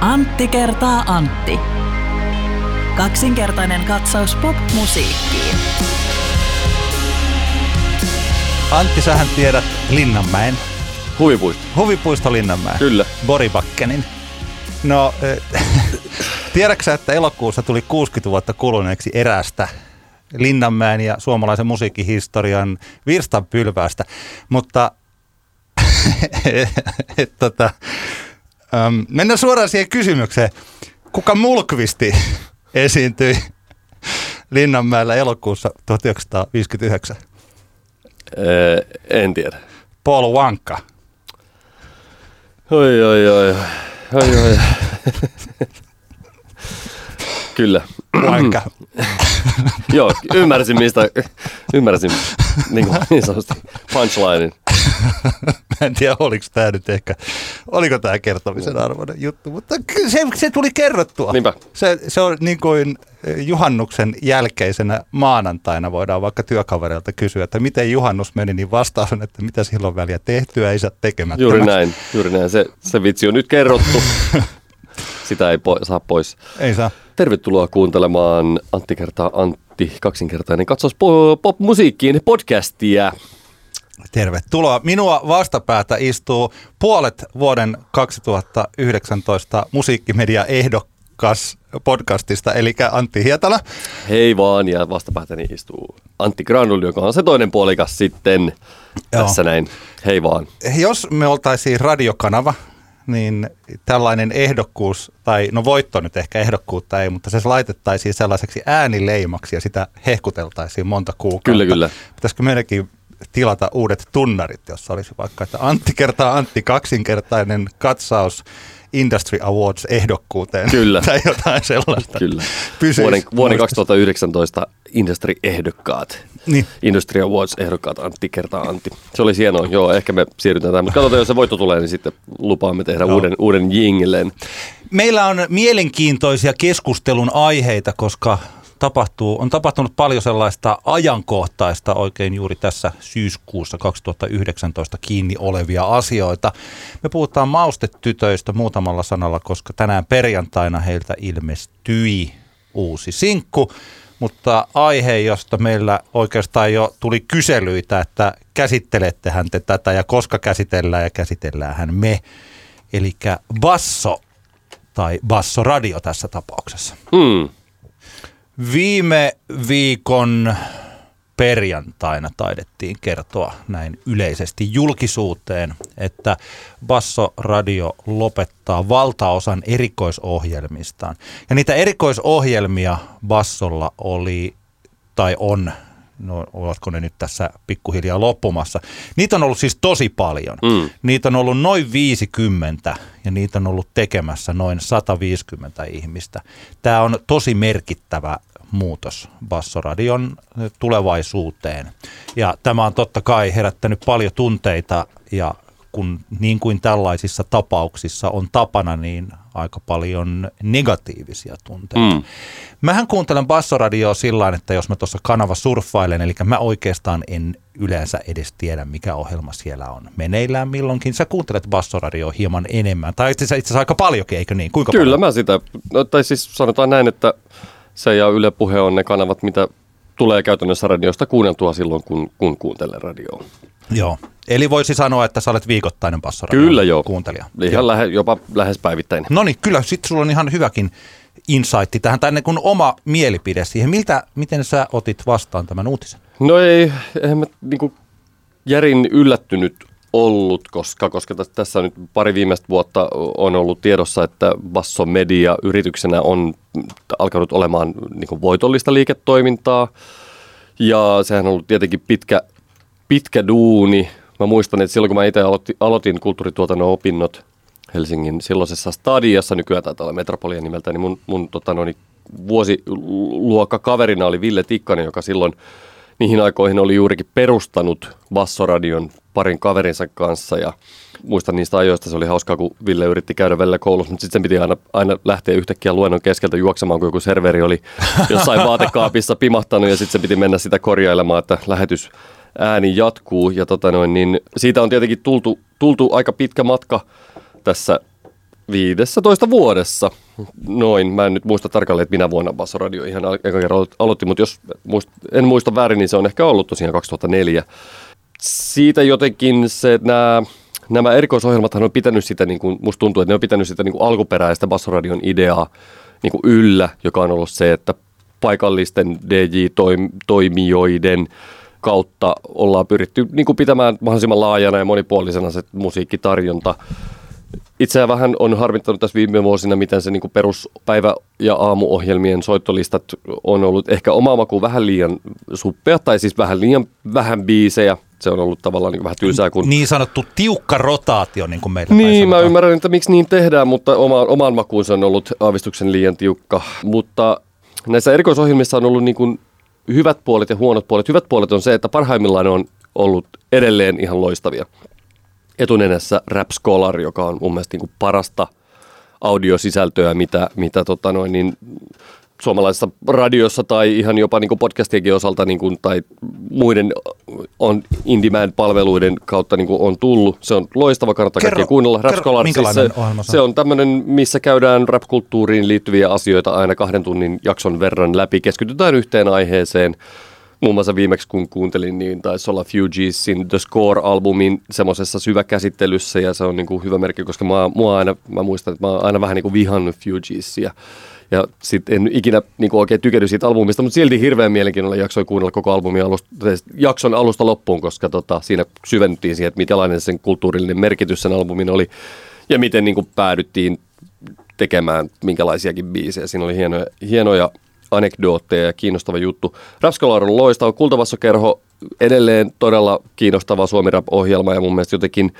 Antti kertaa Antti. Kaksinkertainen katsaus pop-musiikkiin. Antti, sähän tiedät Linnanmäen. Huvipuisto. Huvipuisto Linnanmäen. Kyllä. Boribakkenin. No, tiedätkö että elokuussa tuli 60 vuotta kuluneeksi erästä Linnanmäen ja suomalaisen musiikkihistorian virstanpylvästä, mutta et, tota, ähm, mennään suoraan siihen kysymykseen. Kuka mulkvisti esiintyi Linnanmäellä elokuussa 1959? Öö, en tiedä. Paul Wanka. Oi, oi, oi. oi, oi. Kyllä. Wanka. Joo, ymmärsin mistä, ymmärsin niin, kuin, niin sanotusti punchlinein. Mä en tiedä, oliko tämä nyt ehkä, oliko tämä kertomisen arvoinen juttu, mutta se, se tuli kerrottua. Niinpä. Se, se on niin kuin juhannuksen jälkeisenä maanantaina voidaan vaikka työkavereilta kysyä, että miten juhannus meni, niin vastaus on, että mitä silloin väliä tehtyä, ei saa tekemättä. Juuri näin, juuri näin. Se, se vitsi on nyt kerrottu. Sitä ei po- saa pois. Ei saa. Tervetuloa kuuntelemaan Antti kertaa Antti, kaksinkertainen katsaus po- pop-musiikkiin podcastia. Tervetuloa. Minua vastapäätä istuu puolet vuoden 2019 musiikkimedia ehdokas podcastista, eli Antti Hietala. Hei vaan, ja vastapäätäni istuu Antti Granul, joka on se toinen puolikas sitten. Joo. Tässä näin. Hei vaan. Jos me oltaisiin radiokanava, niin tällainen ehdokkuus, tai no voitto nyt ehkä ehdokkuutta ei, mutta se laitettaisiin sellaiseksi äänileimaksi ja sitä hehkuteltaisiin monta kuukautta. Kyllä, kyllä. Pitäisikö meidänkin tilata uudet tunnarit, jos olisi vaikka, että Antti kertaa Antti kaksinkertainen katsaus Industry Awards ehdokkuuteen. Kyllä. Tai jotain sellaista. Kyllä. Pysyisi Vuoden, vuoden muistissa. 2019 Industry-ehdokkaat. Niin. Industry Awards-ehdokkaat Antti kertaa Antti. Se oli hienoa. Joo, ehkä me siirrytään tähän. Mutta katsotaan, jos se voitto tulee, niin sitten lupaamme tehdä Joo. uuden, uuden jinglen. Meillä on mielenkiintoisia keskustelun aiheita, koska tapahtuu, on tapahtunut paljon sellaista ajankohtaista oikein juuri tässä syyskuussa 2019 kiinni olevia asioita. Me puhutaan maustetytöistä muutamalla sanalla, koska tänään perjantaina heiltä ilmestyi uusi sinkku, mutta aihe, josta meillä oikeastaan jo tuli kyselyitä, että käsittelettehän te tätä ja koska käsitellään ja käsitelläänhän me. Eli basso tai bassoradio tässä tapauksessa. Hmm. Viime viikon perjantaina taidettiin kertoa näin yleisesti julkisuuteen, että Basso-radio lopettaa valtaosan erikoisohjelmistaan. Ja niitä erikoisohjelmia Bassolla oli tai on, no ovatko ne nyt tässä pikkuhiljaa loppumassa. Niitä on ollut siis tosi paljon. Mm. Niitä on ollut noin 50 ja niitä on ollut tekemässä noin 150 ihmistä. Tämä on tosi merkittävä muutos Bassoradion tulevaisuuteen. Ja tämä on totta kai herättänyt paljon tunteita ja kun niin kuin tällaisissa tapauksissa on tapana, niin aika paljon negatiivisia tunteita. Mm. Mähän kuuntelen Bassoradioa sillä että jos mä tuossa kanava surffailen, eli mä oikeastaan en yleensä edes tiedä, mikä ohjelma siellä on meneillään milloinkin. Sä kuuntelet Bassoradioa hieman enemmän, tai itse asiassa aika paljonkin, eikö niin? Kuinka Kyllä paljon? mä sitä, no, tai siis sanotaan näin, että se ja Yle Puhe on ne kanavat, mitä tulee käytännössä radiosta kuunneltua silloin, kun, kun kuuntelen radioa. Joo. Eli voisi sanoa, että sä olet viikoittainen Bassoradion Kyllä joo. kuuntelija. Ihan lähe, jopa lähes päivittäin. No niin, kyllä, sitten sulla on ihan hyväkin insightti tähän, tai niin kuin oma mielipide siihen. Miltä, miten sä otit vastaan tämän uutisen? No ei, eihän mä niinku järin yllättynyt ollut, koska, koska täs- tässä nyt pari viimeistä vuotta on ollut tiedossa, että Basso Media yrityksenä on alkanut olemaan niin voitollista liiketoimintaa. Ja sehän on ollut tietenkin pitkä, pitkä duuni. Mä muistan, että silloin kun mä itse aloitin, aloitin kulttuurituotannon opinnot Helsingin silloisessa stadiassa, nykyään taitaa olla Metropolia nimeltä, niin mun, mun tota, no, niin vuosiluokka kaverina oli Ville Tikkanen, joka silloin niihin aikoihin oli juurikin perustanut Bassoradion parin kaverinsa kanssa ja muistan niistä ajoista, se oli hauskaa, kun Ville yritti käydä välillä koulussa, mutta sitten piti aina, aina lähteä yhtäkkiä luennon keskeltä juoksemaan, kun joku serveri oli jossain vaatekaapissa pimahtanut ja sitten se piti mennä sitä korjailemaan, että lähetys ääni jatkuu. Ja tota noin, niin siitä on tietenkin tultu, tultu aika pitkä matka tässä 15 vuodessa. Noin, mä en nyt muista tarkalleen, että minä vuonna Bassoradio ihan eka kerran aloitti, mutta jos muist, en muista väärin, niin se on ehkä ollut tosiaan 2004. Siitä jotenkin se, nämä, nämä erikoisohjelmathan on pitänyt sitä, niin kuin, musta tuntuu, että ne on pitänyt sitä niin kuin alkuperäistä Bassoradion ideaa niin kuin yllä, joka on ollut se, että paikallisten DJ-toimijoiden kautta ollaan pyritty niin kuin pitämään mahdollisimman laajana ja monipuolisena se musiikkitarjonta. Itseä vähän on harmittanut tässä viime vuosina, miten se niin peruspäivä- ja aamuohjelmien soittolistat on ollut ehkä oma maku vähän liian suppea, tai siis vähän liian vähän biisejä. Se on ollut tavallaan niin vähän tylsää. Kun... Niin sanottu tiukka rotaatio, niin kuin meillä Niin, mä ymmärrän, että miksi niin tehdään, mutta oma, oman makuun se on ollut aavistuksen liian tiukka. Mutta näissä erikoisohjelmissa on ollut niin kuin hyvät puolet ja huonot puolet. Hyvät puolet on se, että parhaimmillaan on ollut edelleen ihan loistavia. Etunenässä Rap Scholar, joka on mun mielestä niin kuin parasta audiosisältöä, mitä, mitä tota noin, niin suomalaisessa radiossa tai ihan jopa niin podcastienkin osalta niin kuin, tai muiden on Indie-palveluiden kautta niin kuin on tullut. Se on loistava, kannattaa kerro, kaikkia kuunnella. Rap Scholar, siis se, se on tämmöinen, missä käydään rap-kulttuuriin liittyviä asioita aina kahden tunnin jakson verran läpi. Keskitytään yhteen aiheeseen. Muun muassa viimeksi kun kuuntelin, niin taisi olla Fugeesin The Score-albumin semmoisessa syväkäsittelyssä ja se on niin kuin hyvä merkki, koska mä, mä, aina, mä muistan, että mä oon aina vähän niin kuin vihannut Fugeesia ja sitten en ikinä niin kuin oikein tykännyt siitä albumista, mutta silti hirveän mielenkiinnolla jaksoi kuunnella koko albumin alusta, jakson alusta loppuun, koska tota, siinä syvennyttiin siihen, että minkälainen sen kulttuurillinen merkitys sen albumin oli ja miten niin kuin päädyttiin tekemään minkälaisiakin biisejä. Siinä oli hienoja, hienoja anekdootteja ja kiinnostava juttu. Rapskolar on loistava. Kultavassokerho edelleen todella kiinnostava Suomi Rap-ohjelma ja mun mielestä jotenkin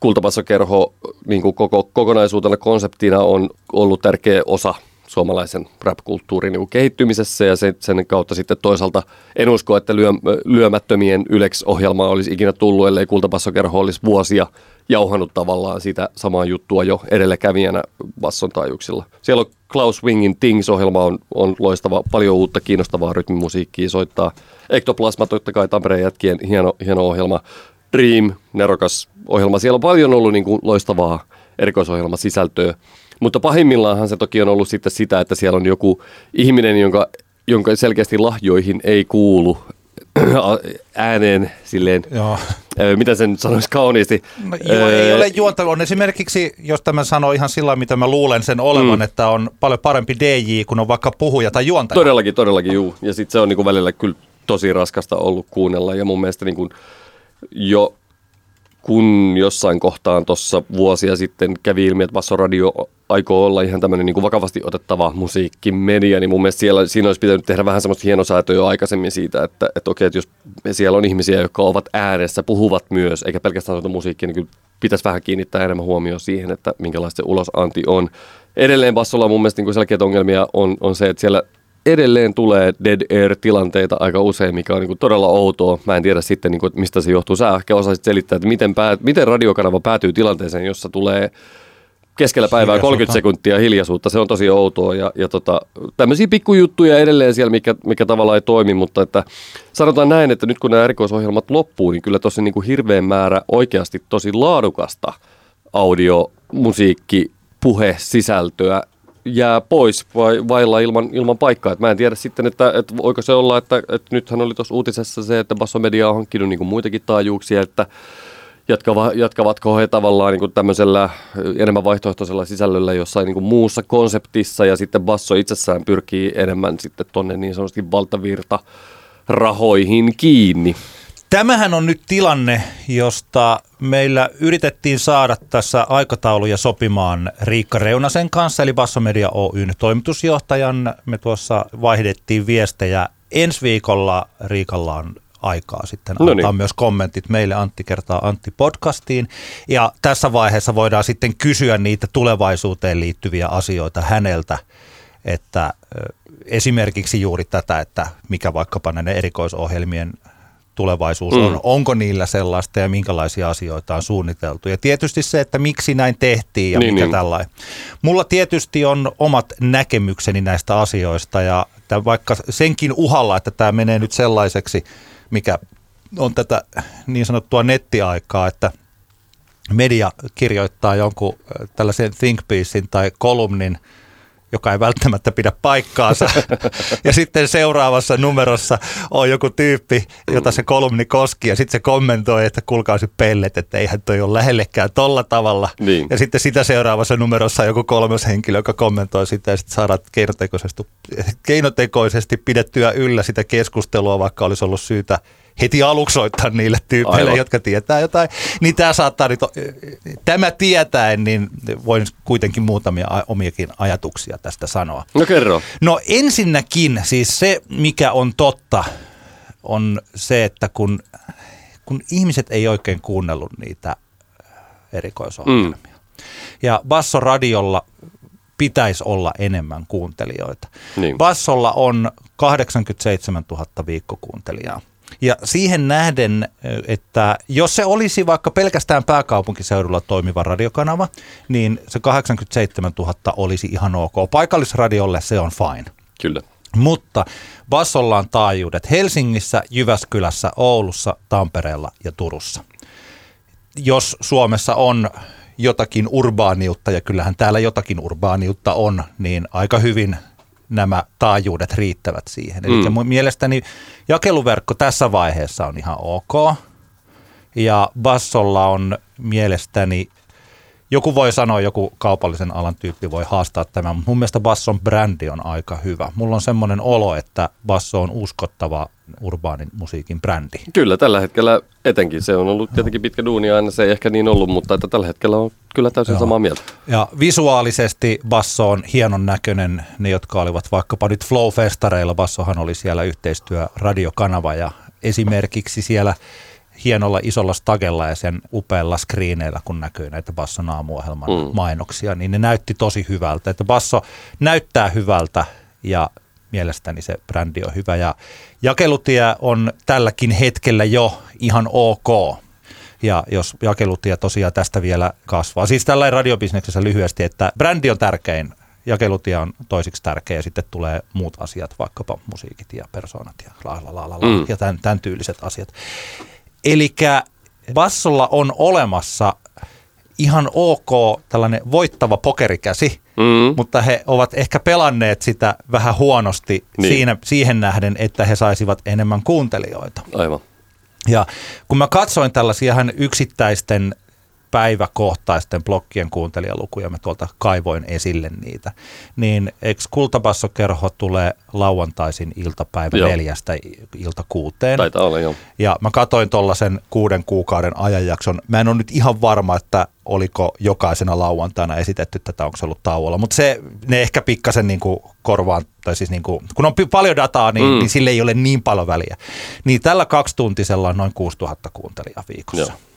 Kultavassokerho niin kuin koko, kokonaisuutena konseptina on ollut tärkeä osa suomalaisen rap-kulttuurin niin kehittymisessä ja sen, sen kautta sitten toisaalta en usko, että lyö, lyömättömien Ylex-ohjelmaa olisi ikinä tullut, ellei Kultapassokerho olisi vuosia jauhanut tavallaan sitä samaa juttua jo edelläkävijänä basson taajuuksilla. Siellä on Klaus Wingin Things-ohjelma on, on loistava, paljon uutta kiinnostavaa rytmimusiikkia soittaa. Ektoplasma totta kai Tampereen jätkien hieno, hieno ohjelma. Dream, nerokas ohjelma. Siellä on paljon ollut niin kuin loistavaa erikoisohjelmasisältöä. Mutta pahimmillaanhan se toki on ollut sitten sitä, että siellä on joku ihminen, jonka, jonka selkeästi lahjoihin ei kuulu ääneen silleen, Joo. mitä sen sanoisi kauniisti. No, joo, ei ole juontavu. On esimerkiksi, jos tämä sanoo ihan sillä mitä mä luulen sen olevan, mm. että on paljon parempi DJ kuin on vaikka puhuja tai juontaja. Todellakin, todellakin, juu. Ja sitten se on niinku välillä kyllä tosi raskasta ollut kuunnella ja mun mielestä niinku jo kun jossain kohtaan tuossa vuosia sitten kävi ilmi, että Basso Radio aikoo olla ihan tämmöinen niin vakavasti otettava musiikkimedia, niin mun mielestä siellä, siinä olisi pitänyt tehdä vähän semmoista hienosäätöä jo aikaisemmin siitä, että, että okei, että jos siellä on ihmisiä, jotka ovat äänessä, puhuvat myös, eikä pelkästään soita musiikkia, niin kyllä pitäisi vähän kiinnittää enemmän huomioon siihen, että minkälaista se ulosanti on. Edelleen Bassolla mun mielestä niin selkeitä ongelmia on, on se, että siellä edelleen tulee dead air-tilanteita aika usein, mikä on niin kuin todella outoa. Mä en tiedä sitten, niin kuin, mistä se johtuu. Sä ehkä osaisit selittää, että miten, päät, miten radiokanava päätyy tilanteeseen, jossa tulee keskellä päivää 30 sekuntia hiljaisuutta. Se on tosi outoa ja, ja tota, tämmöisiä pikkujuttuja edelleen siellä, mikä, mikä tavallaan ei toimi, mutta että sanotaan näin, että nyt kun nämä erikoisohjelmat loppuu, niin kyllä tosi niin kuin hirveän määrä oikeasti tosi laadukasta audio, musiikki, puhe, sisältöä jää pois vai vailla ilman, ilman paikkaa. Et mä en tiedä sitten, että, että voiko se olla, että, että nythän oli tuossa uutisessa se, että Basso Media on hankkinut niin kuin muitakin taajuuksia, että jatkava, jatkavatko he tavallaan niin kuin tämmöisellä enemmän vaihtoehtoisella sisällöllä jossain niin kuin muussa konseptissa ja sitten Basso itsessään pyrkii enemmän sitten tonne niin sanotusti valtavirta rahoihin kiinni. Tämähän on nyt tilanne, josta meillä yritettiin saada tässä aikatauluja sopimaan Riikka Reunasen kanssa, eli Bassomedia Oyn toimitusjohtajan. Me tuossa vaihdettiin viestejä. Ensi viikolla Riikalla on aikaa sitten no niin. antaa myös kommentit meille Antti kertaa Antti podcastiin. Ja tässä vaiheessa voidaan sitten kysyä niitä tulevaisuuteen liittyviä asioita häneltä, että esimerkiksi juuri tätä, että mikä vaikkapa näiden erikoisohjelmien tulevaisuus on, mm. onko niillä sellaista ja minkälaisia asioita on suunniteltu. Ja tietysti se, että miksi näin tehtiin ja niin, mikä niin. tällainen. Mulla tietysti on omat näkemykseni näistä asioista ja vaikka senkin uhalla, että tämä menee nyt sellaiseksi, mikä on tätä niin sanottua nettiaikaa, että media kirjoittaa jonkun äh, tällaisen think piecein tai kolumnin, joka ei välttämättä pidä paikkaansa. ja sitten seuraavassa numerossa on joku tyyppi, jota se kolumni koski, ja sitten se kommentoi, että kuulkaa se pellet, että eihän toi ole lähellekään tolla tavalla. Niin. Ja sitten sitä seuraavassa numerossa on joku kolmas henkilö, joka kommentoi sitä, ja sitten saadaan keinotekoisesti, keinotekoisesti pidettyä yllä sitä keskustelua, vaikka olisi ollut syytä heti aluksi soittaa niille tyypeille, Aivan. jotka tietää jotain, niin tämä saattaa nyt, tämä tietäen, niin voin kuitenkin muutamia omiakin ajatuksia tästä sanoa. No kerro. No ensinnäkin siis se, mikä on totta, on se, että kun, kun ihmiset ei oikein kuunnellut niitä erikoisohjelmia. Mm. Ja Basso radiolla pitäisi olla enemmän kuuntelijoita. Niin. Bassolla on 87 000 viikkokuuntelijaa. Ja siihen nähden, että jos se olisi vaikka pelkästään pääkaupunkiseudulla toimiva radiokanava, niin se 87 000 olisi ihan ok. Paikallisradiolle se on fine. Kyllä. Mutta Bassolla on taajuudet Helsingissä, Jyväskylässä, Oulussa, Tampereella ja Turussa. Jos Suomessa on jotakin urbaaniutta, ja kyllähän täällä jotakin urbaaniutta on, niin aika hyvin nämä taajuudet riittävät siihen. Eli Mm. mielestäni jakeluverkko tässä vaiheessa on ihan ok. Ja Bassolla on mielestäni, joku voi sanoa, joku kaupallisen alan tyyppi voi haastaa tämän, mutta mun mielestä Basson brändi on aika hyvä. Mulla on semmoinen olo, että Basso on uskottava urbaanin musiikin brändi. Kyllä, tällä hetkellä etenkin. Se on ollut tietenkin pitkä duuni aina, se ei ehkä niin ollut, mutta että tällä hetkellä on kyllä täysin Joo. samaa mieltä. Ja visuaalisesti Basso on hienon näköinen. Ne, jotka olivat vaikkapa nyt Flow-festareilla, Bassohan oli siellä yhteistyöradiokanava ja esimerkiksi siellä hienolla isolla stagella ja sen upealla screeneillä, kun näkyy näitä Basson aamuohjelman Mm. mainoksia, niin ne näytti tosi hyvältä. Että Basso näyttää hyvältä ja mielestäni se brändi on hyvä. Ja jakelutie on tälläkin hetkellä jo ihan ok. Ja jos jakelutie tosiaan tästä vielä kasvaa. Siis tällä radiobisneksessä lyhyesti, että brändi on tärkein, jakelutie on toisiksi tärkeä ja sitten tulee muut asiat, vaikkapa musiikit ja persoonat ja la la la la, la mm. ja tämän, tämän tyyliset asiat. Eli Bassolla on olemassa ihan ok tällainen voittava pokerikäsi, Mm. mutta he ovat ehkä pelanneet sitä vähän huonosti niin. siinä, siihen nähden, että he saisivat enemmän kuuntelijoita. Aivan. Ja kun mä katsoin tällaisia ihan yksittäisten päiväkohtaisten blokkien kuuntelijalukuja, mä tuolta kaivoin esille niitä, niin eikö Kultabassokerho tulee lauantaisin iltapäivä Joo. neljästä ilta kuuteen? Taitaa olla, joo. Ja mä katsoin tuollaisen kuuden kuukauden ajanjakson. Mä en ole nyt ihan varma, että oliko jokaisena lauantaina esitetty tätä, onko se ollut tauolla. Mutta se, ne ehkä pikkasen niin kuin korvaan, tai siis niin kuin, kun on paljon dataa, niin, mm. niin sille ei ole niin paljon väliä. Niin tällä kaksituntisella on noin 6000 kuuntelijaa viikossa. Joo.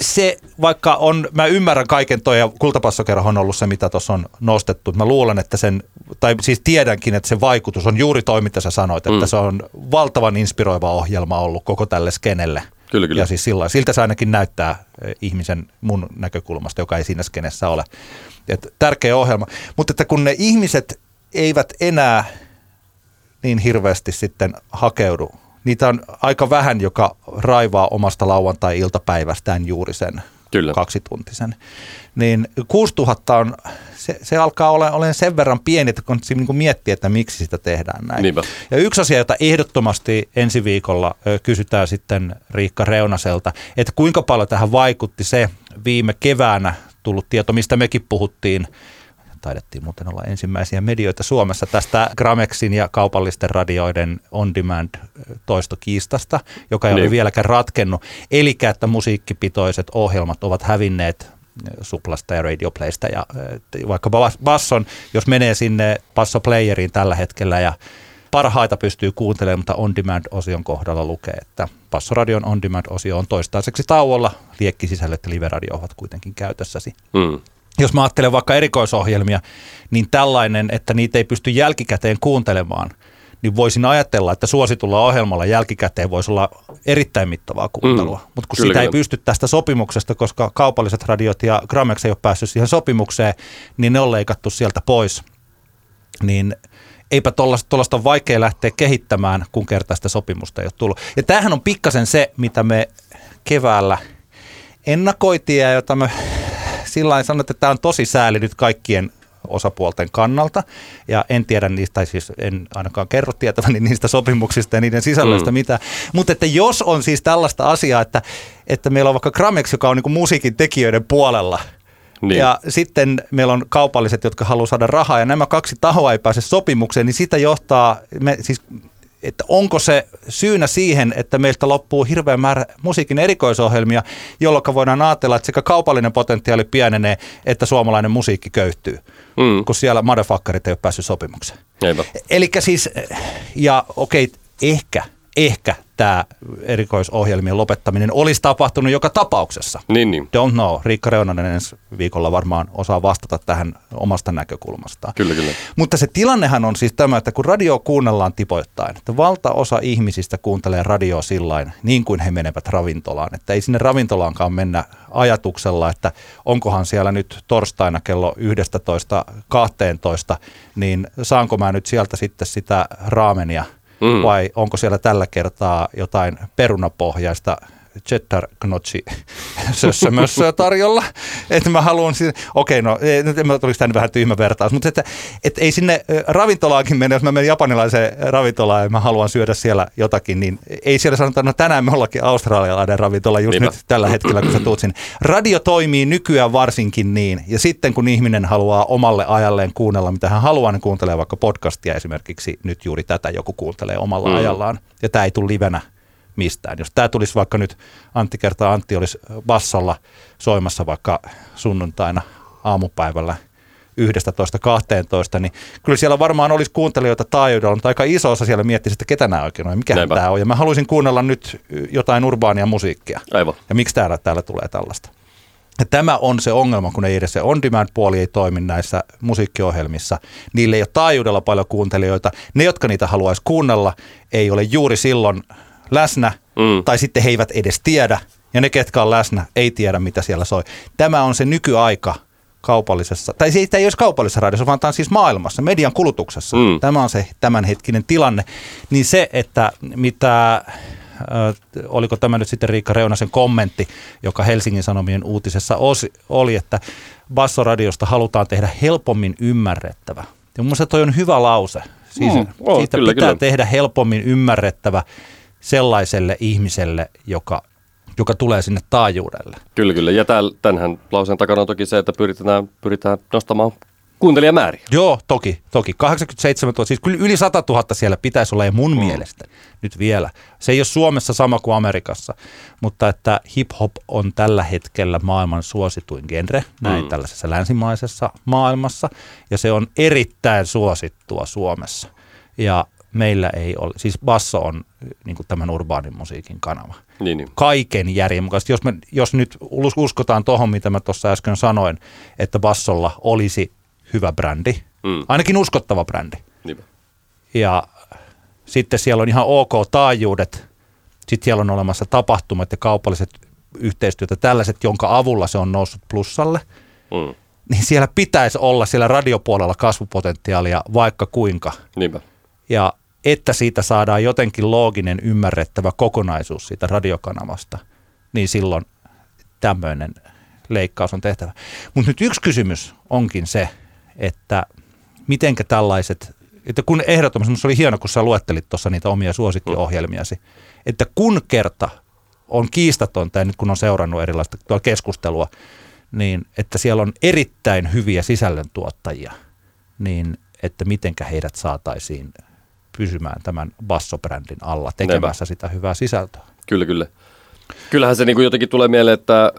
Se, vaikka on, mä ymmärrän kaiken toi, ja kultapassokerho on ollut se, mitä tuossa on nostettu. Mä luulen, että sen, tai siis tiedänkin, että se vaikutus on juuri toi, mitä sä sanoit, että Mm. se on valtavan inspiroiva ohjelma ollut koko tälle skenelle. Kyllä, kyllä. Ja siis sillä, siltä se ainakin näyttää eh, ihmisen mun näkökulmasta, joka ei siinä skenessä ole. Et tärkeä ohjelma. Mutta että kun ne ihmiset eivät enää niin hirveästi sitten hakeudu, niitä on aika vähän, joka raivaa omasta lauantai-iltapäivästään juuri sen Kyllä. kaksituntisen. Niin 6000 on, se, se alkaa olla, olen sen verran pieni, että kun niin miettii, että miksi sitä tehdään näin. Niinpä. Ja yksi asia, jota ehdottomasti ensi viikolla kysytään sitten Riikka Reunaselta, että kuinka paljon tähän vaikutti se viime keväänä tullut tieto, mistä mekin puhuttiin, taidettiin muuten olla ensimmäisiä medioita Suomessa tästä Gramexin ja kaupallisten radioiden on-demand toistokiistasta, joka ei Niin. ole vieläkään ratkennut. Eli että musiikkipitoiset ohjelmat ovat hävinneet Suplasta ja Radioplaysta ja vaikka Bas- Basson, jos menee sinne Basso Playeriin tällä hetkellä ja parhaita pystyy kuuntelemaan, mutta on-demand-osion kohdalla lukee, että Bassoradion on-demand-osio on toistaiseksi tauolla. Liekkisisällöt ja live-radio ovat kuitenkin käytössäsi Mm. Jos mä ajattelen vaikka erikoisohjelmia, niin tällainen, että niitä ei pysty jälkikäteen kuuntelemaan, niin voisin ajatella, että suositulla ohjelmalla jälkikäteen voisi olla erittäin mittavaa kuuntelua. Mm, Mutta kun kyllä, sitä ei pysty tästä sopimuksesta, koska kaupalliset radiot ja Gramex ei ole päässyt siihen sopimukseen, niin ne on leikattu sieltä pois. Niin eipä tuollaista ole vaikea lähteä kehittämään, kun kertaa sitä sopimusta ei ole tullut. Ja tämähän on pikkasen se, mitä me keväällä ennakoitiin ja jota mä sillä sanon, että tämä on tosi sääli nyt kaikkien osapuolten kannalta. Ja en tiedä niistä, tai siis en ainakaan kerro tietäväni niistä sopimuksista ja niiden sisällöistä mm. mitä. Mutta että jos on siis tällaista asiaa, että, että meillä on vaikka Gramex, joka on niin musiikin tekijöiden puolella, niin. Ja sitten meillä on kaupalliset, jotka haluaa saada rahaa, ja nämä kaksi tahoa ei pääse sopimukseen, niin sitä johtaa, me, siis että onko se syynä siihen, että meiltä loppuu hirveän määrä musiikin erikoisohjelmia, jolloin voidaan ajatella, että sekä kaupallinen potentiaali pienenee, että suomalainen musiikki köyhtyy, mm. kun siellä motherfuckerit ei ole päässyt sopimukseen. Eli siis, ja okei, ehkä ehkä tämä erikoisohjelmien lopettaminen olisi tapahtunut joka tapauksessa. Niin, niin. Don't know. Riikka Reunanen ensi viikolla varmaan osaa vastata tähän omasta näkökulmastaan. Kyllä, kyllä. Mutta se tilannehan on siis tämä, että kun radio kuunnellaan tipoittain, että valtaosa ihmisistä kuuntelee radioa sillain niin kuin he menevät ravintolaan. Että ei sinne ravintolaankaan mennä ajatuksella, että onkohan siellä nyt torstaina kello 11.12, niin saanko mä nyt sieltä sitten sitä raamenia – mm. vai onko siellä tällä kertaa jotain perunapohjaista cheddar gnocchi sössömössöä tarjolla. Että mä haluan, okei okay, no nyt en mä tulisi tänne vähän tyhmä vertaus, mutta että, että ei sinne ravintolaankin mene, jos mä menen japanilaiseen ravintolaan ja mä haluan syödä siellä jotakin, niin ei siellä sanota, no tänään me ollakin australialainen ravintola just Niinpä. nyt tällä hetkellä, kun sä tuut sinne. Radio toimii nykyään varsinkin niin, ja sitten kun ihminen haluaa omalle ajalleen kuunnella, mitä hän haluaa, niin kuuntelee vaikka podcastia esimerkiksi, nyt juuri tätä joku kuuntelee omalla mm. ajallaan, ja tämä ei tule livenä mistään. Jos tämä tulisi vaikka nyt, Antti kertaa Antti olisi bassolla soimassa vaikka sunnuntaina aamupäivällä 11-12, niin kyllä siellä varmaan olisi kuuntelijoita taajuudella, mutta aika iso osa siellä miettisi, että ketä nämä oikein on, mikä tämä on. Ja mä haluaisin kuunnella nyt jotain urbaania musiikkia. Aivan. Ja miksi täällä, täällä tulee tällaista. Ja tämä on se ongelma, kun ei edes se on-demand-puoli ei toimi näissä musiikkiohjelmissa. Niille ei ole taajuudella paljon kuuntelijoita. Ne, jotka niitä haluaisi kuunnella, ei ole juuri silloin läsnä, mm. tai sitten he eivät edes tiedä, ja ne, ketkä on läsnä, ei tiedä, mitä siellä soi. Tämä on se nykyaika kaupallisessa, tai se ei olisi kaupallisessa radiossa, vaan tämä on siis maailmassa, median kulutuksessa. Mm. Tämä on se tämänhetkinen tilanne. Niin se, että mitä, äh, oliko tämä nyt sitten Riikka Reunasen kommentti, joka Helsingin Sanomien uutisessa osi, oli, että Bassoradiosta halutaan tehdä helpommin ymmärrettävä. Ja mun mielestä toi on hyvä lause. Siis mm, oh, siitä kyllä, pitää kyllä. tehdä helpommin ymmärrettävä sellaiselle ihmiselle, joka, joka tulee sinne taajuudelle. Kyllä, kyllä. Ja tämänhän lauseen takana on toki se, että pyritään, pyritään nostamaan kuuntelijamääriä. Joo, toki, toki. 87 000, siis kyllä yli 100 000 siellä pitäisi olla ja mun mm. mielestä nyt vielä. Se ei ole Suomessa sama kuin Amerikassa, mutta että hip-hop on tällä hetkellä maailman suosituin genre, näin mm. tällaisessa länsimaisessa maailmassa, ja se on erittäin suosittua Suomessa. Ja meillä ei ole, siis basso on niin kuin tämän urbaanin musiikin kanava. Niin, niin. Kaiken järjen mukaisesti. Jos, me, jos nyt uskotaan tuohon, mitä mä tuossa äsken sanoin, että bassolla olisi hyvä brändi, mm. ainakin uskottava brändi. Niin. Ja sitten siellä on ihan ok taajuudet, sitten siellä on olemassa tapahtumat ja kaupalliset yhteistyötä, tällaiset, jonka avulla se on noussut plussalle. Mm. Niin siellä pitäisi olla siellä radiopuolella kasvupotentiaalia vaikka kuinka. Niinpä. Ja että siitä saadaan jotenkin looginen, ymmärrettävä kokonaisuus siitä radiokanavasta, niin silloin tämmöinen leikkaus on tehtävä. Mutta nyt yksi kysymys onkin se, että mitenkä tällaiset, että kun ehdottomasti, se oli hieno, kun sä luettelit tuossa niitä omia suosikkiohjelmiasi, että kun kerta on kiistatonta, ja nyt kun on seurannut erilaista keskustelua, niin että siellä on erittäin hyviä sisällöntuottajia, niin että mitenkä heidät saataisiin pysymään tämän bassobrändin alla tekemässä Näin. sitä hyvää sisältöä. Kyllä, kyllä. Kyllähän se niin kuin jotenkin tulee mieleen, että,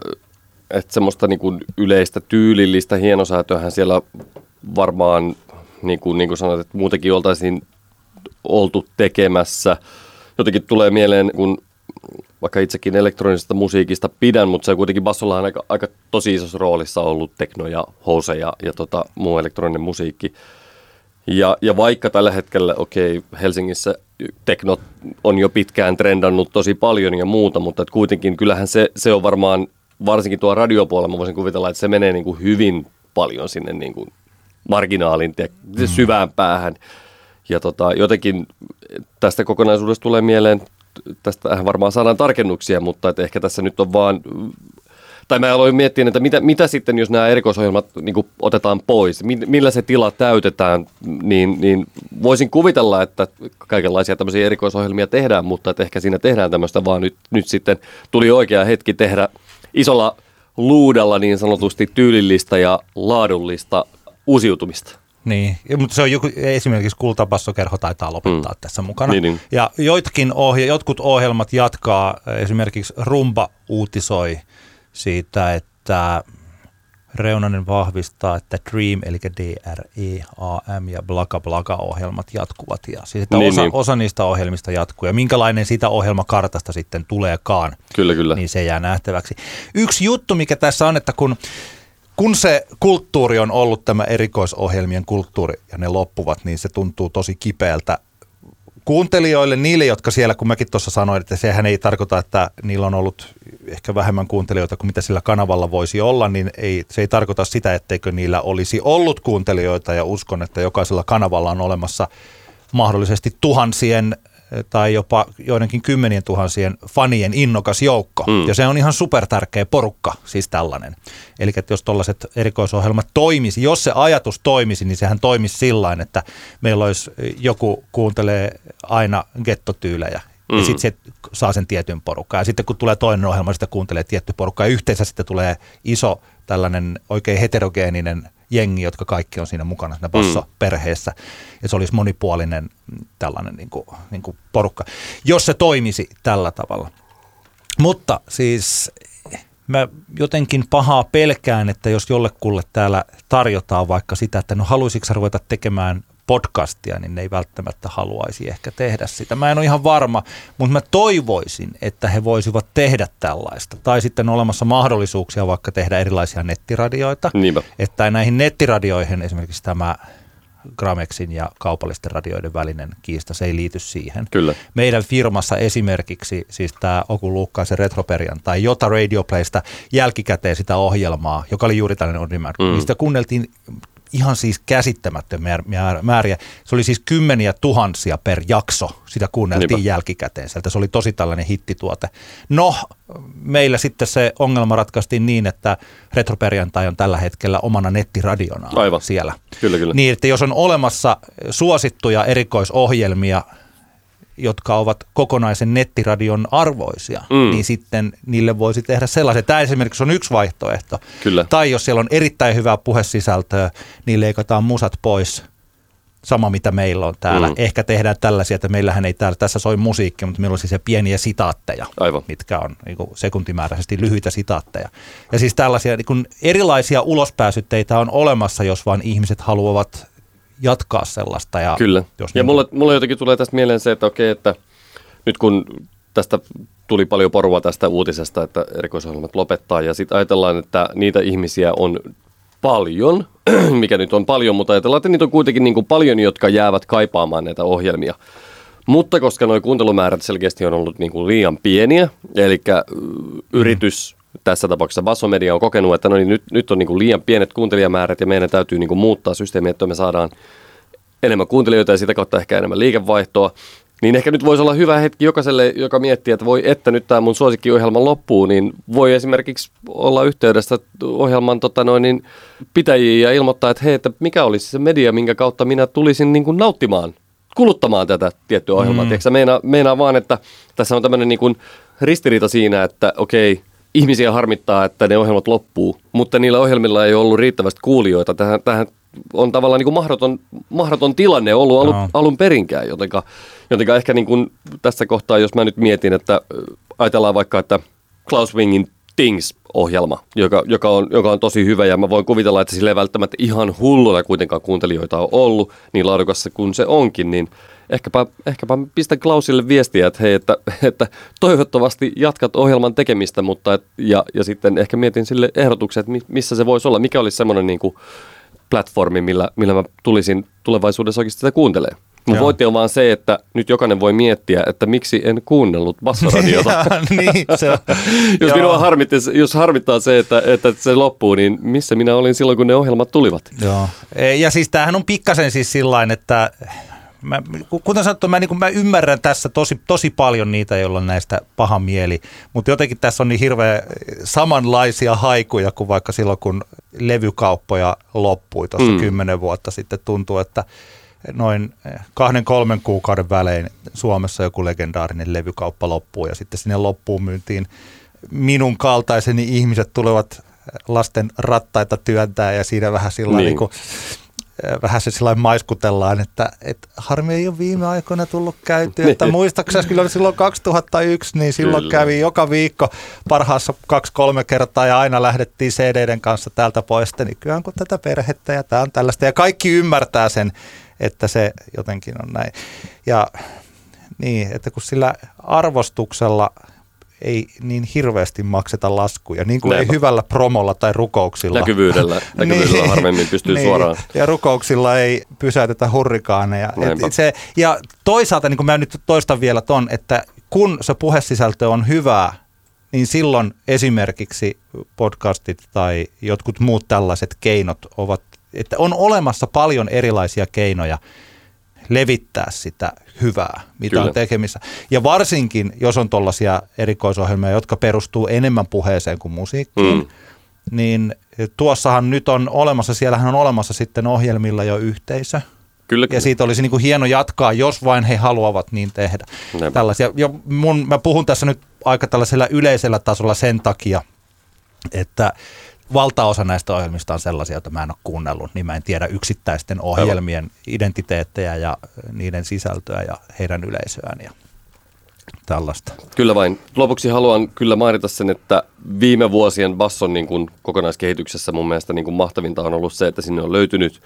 että semmoista niin kuin yleistä tyylillistä hienosäätöähän siellä varmaan, niin kuin, niin kuin sanoit, että muutenkin oltaisiin oltu tekemässä. Jotenkin tulee mieleen, kun vaikka itsekin elektronisesta musiikista pidän, mutta se on kuitenkin bassolla on aika, aika tosi isossa roolissa ollut tekno ja house ja, ja tota, muu elektroninen musiikki. Ja, ja vaikka tällä hetkellä, okei, okay, Helsingissä tekno on jo pitkään trendannut tosi paljon ja muuta, mutta että kuitenkin kyllähän se, se on varmaan, varsinkin tuo radiopuolella, mä voisin kuvitella, että se menee niin kuin hyvin paljon sinne niin kuin marginaalin ja mm. syvään päähän. Ja tota, jotenkin tästä kokonaisuudesta tulee mieleen, tästä varmaan saadaan tarkennuksia, mutta että ehkä tässä nyt on vaan tai mä aloin miettiä, että mitä, mitä sitten, jos nämä erikoisohjelmat niin kuin otetaan pois, millä se tila täytetään, niin, niin voisin kuvitella, että kaikenlaisia tämmöisiä erikoisohjelmia tehdään, mutta että ehkä siinä tehdään tämmöistä, vaan nyt, nyt sitten tuli oikea hetki tehdä isolla luudalla niin sanotusti tyylillistä ja laadullista uusiutumista. Niin, mutta se on joku, esimerkiksi Kultabassokerho taitaa lopettaa mm. tässä mukana. Niin, niin. Ja joitkin ohje, jotkut ohjelmat jatkaa, esimerkiksi Rumba uutisoi siitä, että Reunanen vahvistaa, että Dream, eli D-R-E-A-M ja Blaka Blaka ohjelmat jatkuvat. Ja siis, että niin, osa, niin. osa niistä ohjelmista jatkuu. Ja minkälainen sitä ohjelmakartasta sitten tuleekaan, kyllä, kyllä. niin se jää nähtäväksi. Yksi juttu, mikä tässä on, että kun kun se kulttuuri on ollut tämä erikoisohjelmien kulttuuri ja ne loppuvat, niin se tuntuu tosi kipeältä kuuntelijoille, niille, jotka siellä, kun mäkin tuossa sanoin, että sehän ei tarkoita, että niillä on ollut ehkä vähemmän kuuntelijoita kuin mitä sillä kanavalla voisi olla, niin ei, se ei tarkoita sitä, etteikö niillä olisi ollut kuuntelijoita ja uskon, että jokaisella kanavalla on olemassa mahdollisesti tuhansien tai jopa joidenkin kymmenien tuhansien fanien innokas joukko. Mm. Ja se on ihan super tärkeä porukka, siis tällainen. Eli että jos tällaiset erikoisohjelmat toimisi, jos se ajatus toimisi, niin sehän toimisi sillä että meillä olisi joku kuuntelee aina gettotyylejä Mm. Ja sitten se saa sen tietyn porukkaan. Ja sitten kun tulee toinen ohjelma, sitä kuuntelee tietty porukka. Ja yhteensä sitten tulee iso tällainen oikein heterogeeninen jengi, jotka kaikki on siinä mukana siinä basso-perheessä. Ja se olisi monipuolinen tällainen niin kuin, niin kuin porukka, jos se toimisi tällä tavalla. Mutta siis mä jotenkin pahaa pelkään, että jos jollekulle täällä tarjotaan vaikka sitä, että no haluaisitko ruveta tekemään podcastia, niin ne ei välttämättä haluaisi ehkä tehdä sitä. Mä en ole ihan varma, mutta mä toivoisin, että he voisivat tehdä tällaista. Tai sitten on olemassa mahdollisuuksia vaikka tehdä erilaisia nettiradioita. Niinpä. Että näihin nettiradioihin esimerkiksi tämä Gramexin ja kaupallisten radioiden välinen kiista, se ei liity siihen. Kyllä. Meidän firmassa esimerkiksi, siis tämä Oku Luukkaisen tai Jota Radio Playsta jälkikäteen sitä ohjelmaa, joka oli juuri tällainen on demand, mm. niin sitä kuunneltiin ihan siis käsittämättömiä määriä. Se oli siis kymmeniä tuhansia per jakso, sitä kuunneltiin Niinpä. jälkikäteen sieltä. Se oli tosi tällainen hittituote. No, meillä sitten se ongelma ratkaistiin niin, että Retroperjantai on tällä hetkellä omana nettiradiona Aivan. siellä. Kyllä, kyllä. Niin, että jos on olemassa suosittuja erikoisohjelmia, jotka ovat kokonaisen nettiradion arvoisia, mm. niin sitten niille voisi tehdä sellaisen. Tämä esimerkiksi on yksi vaihtoehto. Kyllä. Tai jos siellä on erittäin hyvää puhesisältöä, niin leikataan musat pois sama mitä meillä on täällä. Mm. Ehkä tehdään tällaisia, että meillähän ei täällä tässä soi musiikki, mutta meillä on siis pieniä sitaatteja, Aivan. mitkä on niin kuin sekuntimääräisesti lyhyitä sitaatteja. Ja siis tällaisia niin kuin erilaisia ulospääsytteitä on olemassa, jos vain ihmiset haluavat jatkaa sellaista. Ja Kyllä. Jos ja niin mulle, mulle jotenkin tulee tästä mieleen se, että okei, että nyt kun tästä tuli paljon porua tästä uutisesta, että erikoisohjelmat lopettaa ja sitten ajatellaan, että niitä ihmisiä on paljon, mikä nyt on paljon, mutta ajatellaan, että niitä on kuitenkin niin kuin paljon, jotka jäävät kaipaamaan näitä ohjelmia. Mutta koska nuo kuuntelumäärät selkeästi on ollut niin kuin liian pieniä, eli yritys tässä tapauksessa Bassomedia on kokenut, että no niin, nyt, nyt on niin kuin liian pienet kuuntelijamäärät ja meidän täytyy niin kuin muuttaa systeemiä, että me saadaan enemmän kuuntelijoita ja sitä kautta ehkä enemmän liikevaihtoa. Niin ehkä nyt voisi olla hyvä hetki jokaiselle, joka miettii, että voi, että nyt tämä mun suosikkiohjelma loppuu, niin voi esimerkiksi olla yhteydessä ohjelman tota noin, niin pitäjiin ja ilmoittaa, että hei, että mikä olisi se media, minkä kautta minä tulisin niin kuin nauttimaan, kuluttamaan tätä tiettyä ohjelmaa. Mm. Tiedätkö, meinaa, meinaa vaan, että tässä on tämmöinen niin kuin ristiriita siinä, että okei, okay, ihmisiä harmittaa, että ne ohjelmat loppuu, mutta niillä ohjelmilla ei ollut riittävästi kuulijoita. Tähän, tähän on tavallaan niin kuin mahdoton, mahdoton tilanne ollut alun, no. alun perinkään, jotenka, jotenka ehkä niin kuin tässä kohtaa, jos mä nyt mietin, että ajatellaan vaikka, että Klaus Wingin Things-ohjelma, joka, joka, on, joka on tosi hyvä ja mä voin kuvitella, että sille ei välttämättä ihan hulluna kuitenkaan kuuntelijoita on ollut, niin laadukassa kuin se onkin, niin ehkäpä, ehkäpä pistän Klausille viestiä, että hei, että, että toivottavasti jatkat ohjelman tekemistä, mutta et, ja, ja sitten ehkä mietin sille ehdotuksen, että missä se voisi olla, mikä olisi semmoinen niin kuin platformi, millä, millä mä tulisin tulevaisuudessa oikeasti sitä kuuntelemaan. Mun voitti on vaan se, että nyt jokainen voi miettiä, että miksi en kuunnellut bassoradiota. niin, se on. jos, minua harmittaa, jos harmittaa se, että, että se loppuu, niin missä minä olin silloin, kun ne ohjelmat tulivat? Joo. E, ja siis tämähän on pikkasen siis sillain, että mä, kuten sanottu, mä, niin kuin, mä ymmärrän tässä tosi, tosi paljon niitä, joilla on näistä paha mieli, mutta jotenkin tässä on niin hirveän samanlaisia haikuja kuin vaikka silloin, kun levykauppoja loppui tuossa mm. kymmenen vuotta sitten. Tuntuu, että noin kahden kolmen kuukauden välein Suomessa joku legendaarinen levykauppa loppuu ja sitten sinne loppuun myyntiin minun kaltaiseni ihmiset tulevat lasten rattaita työntää ja siinä vähän sillä niin. niin vähän se sillä maiskutellaan, että, että harmi ei ole viime aikoina tullut käyty. Että muistaakseni kyllä silloin 2001, niin silloin kyllä. kävi joka viikko parhaassa kaksi-kolme kertaa ja aina lähdettiin CD-den kanssa täältä pois. Niin kyllä kun tätä perhettä ja tämä on tällaista. Ja kaikki ymmärtää sen, että se jotenkin on näin. Ja niin, että kun sillä arvostuksella – ei niin hirveästi makseta laskuja, niin kuin Näinpä. ei hyvällä promolla tai rukouksilla. Näkyvyydellä, näkyvyydellä niin, harvemmin pystyy niin, suoraan. Ja rukouksilla ei pysäytetä hurrikaaneja. Et se, ja toisaalta, niin kuin mä nyt toistan vielä ton, että kun se puhesisältö on hyvää, niin silloin esimerkiksi podcastit tai jotkut muut tällaiset keinot ovat, että on olemassa paljon erilaisia keinoja – levittää sitä hyvää, mitä Kyllä. on tekemissä. Ja varsinkin, jos on tuollaisia erikoisohjelmia, jotka perustuu enemmän puheeseen kuin musiikkiin, mm. niin tuossahan nyt on olemassa, siellähän on olemassa sitten ohjelmilla jo yhteisö. Kyllä, kyllä. Ja siitä olisi niin kuin hieno jatkaa, jos vain he haluavat niin tehdä. Näin. Tällaisia. Ja mun, mä puhun tässä nyt aika tällaisella yleisellä tasolla sen takia, että valtaosa näistä ohjelmista on sellaisia, joita mä en ole kuunnellut, niin mä en tiedä yksittäisten ohjelmien Aivan. identiteettejä ja niiden sisältöä ja heidän yleisöään ja tällaista. Kyllä vain. Lopuksi haluan kyllä mainita sen, että viime vuosien basson niin kuin kokonaiskehityksessä mun mielestä niin kuin mahtavinta on ollut se, että sinne on löytynyt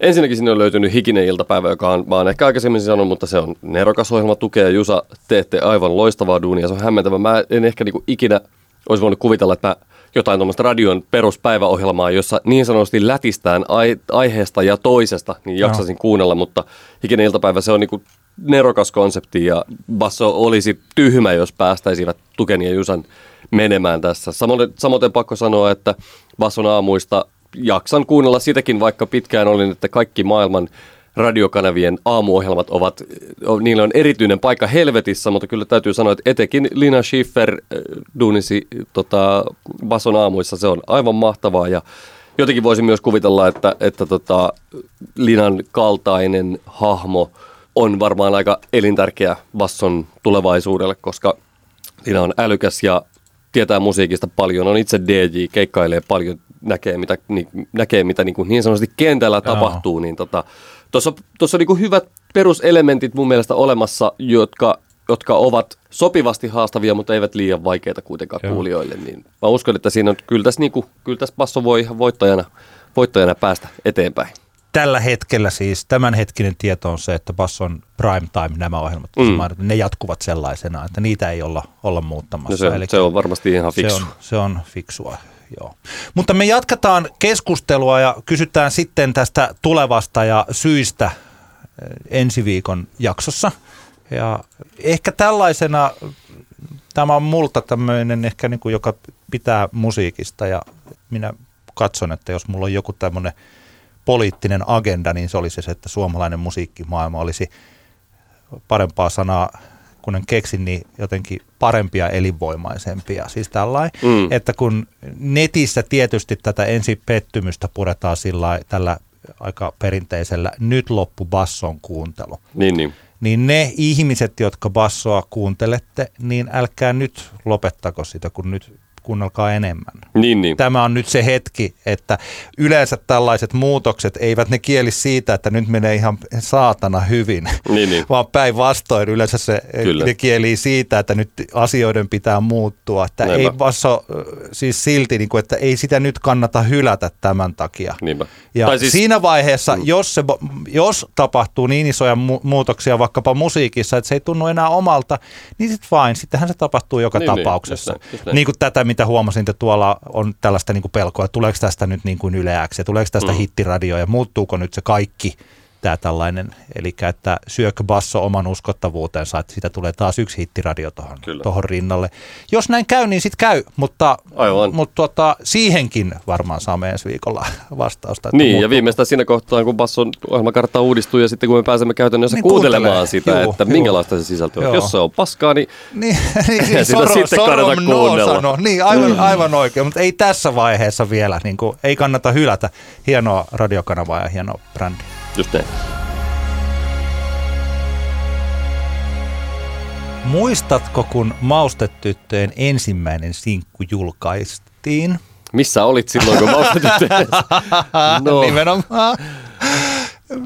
Ensinnäkin sinne on löytynyt Hikinen iltapäivä, joka on, mä oon ehkä aikaisemmin sanonut, mutta se on nerokas ohjelma, tukea Jusa, teette aivan loistavaa duunia, se on hämmentävä. Mä en ehkä niin kuin ikinä olisi voinut kuvitella, että mä jotain tuommoista radion peruspäiväohjelmaa, jossa niin sanotusti lätistään ai- aiheesta ja toisesta, niin jaksasin no. kuunnella, mutta hikinen iltapäivä se on niinku nerokas konsepti ja Basso olisi tyhmä, jos päästäisivät Tuken ja Jusan menemään tässä. Samoin, samoin pakko sanoa, että Basson aamuista jaksan kuunnella sitäkin, vaikka pitkään olin, että kaikki maailman radiokanavien aamuohjelmat ovat, niillä on erityinen paikka helvetissä, mutta kyllä täytyy sanoa, että etenkin Lina Schiffer duunisi tota, Bason aamuissa, se on aivan mahtavaa. Ja jotenkin voisin myös kuvitella, että, että tota, Linan kaltainen hahmo on varmaan aika elintärkeä Basson tulevaisuudelle, koska Lina on älykäs ja tietää musiikista paljon, on itse DJ, keikkailee paljon, näkee mitä, niin, näkee, mitä niin, kuin niin sanotusti kentällä tapahtuu, niin tota, Tuossa, tuossa on niin hyvät peruselementit mun mielestä olemassa, jotka, jotka ovat sopivasti haastavia, mutta eivät liian vaikeita kuitenkaan Joo. kuulijoille. Niin mä uskon, että siinä on, kyllä tässä, niin kuin, kyllä tässä Basso voi ihan voittajana, voittajana päästä eteenpäin. Tällä hetkellä siis tämänhetkinen tieto on se, että Basson prime time nämä ohjelmat, mm. ne jatkuvat sellaisena, että niitä ei olla, olla muuttamassa. No se, Eli se on varmasti ihan fiksu. Se on, se on fiksua joo. Mutta me jatketaan keskustelua ja kysytään sitten tästä tulevasta ja syistä eh, ensi viikon jaksossa. Ja ehkä tällaisena, tämä on multa tämmöinen ehkä niin kuin, joka pitää musiikista ja minä katson, että jos mulla on joku tämmöinen poliittinen agenda, niin se olisi se, että suomalainen musiikkimaailma olisi parempaa sanaa kun en keksin, niin jotenkin parempia elinvoimaisempia. Siis tällainen, mm. että kun netissä tietysti tätä ensi pettymystä puretaan sillä tällä aika perinteisellä nyt loppu basson kuuntelu. Niin, niin. Niin ne ihmiset, jotka bassoa kuuntelette, niin älkää nyt lopettako sitä, kun nyt kuunnelkaa enemmän. Niin, niin. Tämä on nyt se hetki, että yleensä tällaiset muutokset eivät ne kieli siitä, että nyt menee ihan saatana hyvin, niin, niin. vaan päinvastoin yleensä se Kyllä. ne kieli siitä, että nyt asioiden pitää muuttua. Että ei vasso, siis silti, niin kuin, että ei sitä nyt kannata hylätä tämän takia. Niinpä. Ja siis, siinä vaiheessa, mm. jos, se, jos tapahtuu niin isoja mu- muutoksia vaikkapa musiikissa, että se ei tunnu enää omalta, niin sitten vain, sittenhän se tapahtuu joka niin, niin tapauksessa. Niin, just näin, just näin. niin kuin tätä, mitä huomasin, että tuolla on tällaista niin kuin pelkoa, että tuleeko tästä nyt niin kuin yleäksi ja tuleeko tästä mm. hittiradio ja muuttuuko nyt se kaikki tämä tällainen, eli että syökö basso oman uskottavuutensa, että siitä tulee taas yksi hittiradio tuohon tohon rinnalle. Jos näin käy, niin sitten käy, mutta, Aivan. mutta tuota, siihenkin varmaan saamme ensi viikolla vastausta. Että Niin, muut- ja viimeistään siinä kohtaa, kun Basson ohjelmakartta uudistuu ja sitten kun me pääsemme käytännössä Niin kuuntelemaan sitä, Juu, että juu. minkälaista se sisältö on. Jos se on paskaa, niin Niin, niin, Sitä soro, sitten sorom kannata no kuunnella. sano. Niin, aivan, aivan oikein, mutta ei tässä vaiheessa vielä. Niin kuin, ei kannata hylätä hienoa radiokanavaa ja hienoa brändiä. Just näin. Muistatko, kun Maustetyttöjen ensimmäinen sinkku julkaistiin? Missä olit silloin, kun maustetyttö? No, Nimenomaan.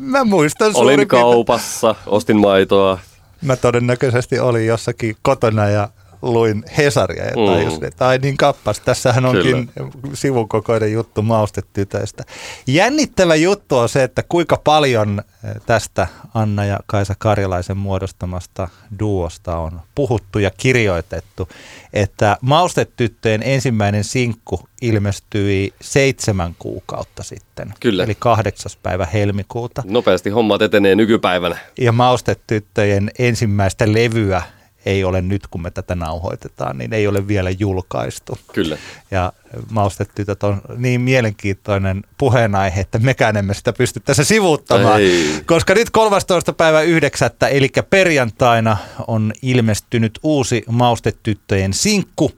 Mä muistan olin kaupassa, ostin maitoa. Mä todennäköisesti olin jossakin kotona ja luin Hesaria ja Mm. tajusin, että ai niin kappas, tässähän onkin sivukokoinen juttu maustetytöistä. Jännittävä juttu on se, että kuinka paljon eh, tästä Anna ja Kaisa Karjalaisen muodostamasta duosta on puhuttu ja kirjoitettu, että maustetyttöjen ensimmäinen sinkku ilmestyi seitsemän kuukautta sitten, Kyllä. eli kahdeksas päivä helmikuuta. Nopeasti hommat etenee nykypäivänä. Ja maustetyttöjen ensimmäistä levyä ei ole nyt, kun me tätä nauhoitetaan, niin ei ole vielä julkaistu. Kyllä. Ja maustetytöt on niin mielenkiintoinen puheenaihe, että mekään emme sitä pysty tässä sivuuttamaan. Ei. Koska nyt 13. päivä 9. eli perjantaina on ilmestynyt uusi maustetyttöjen sinkku.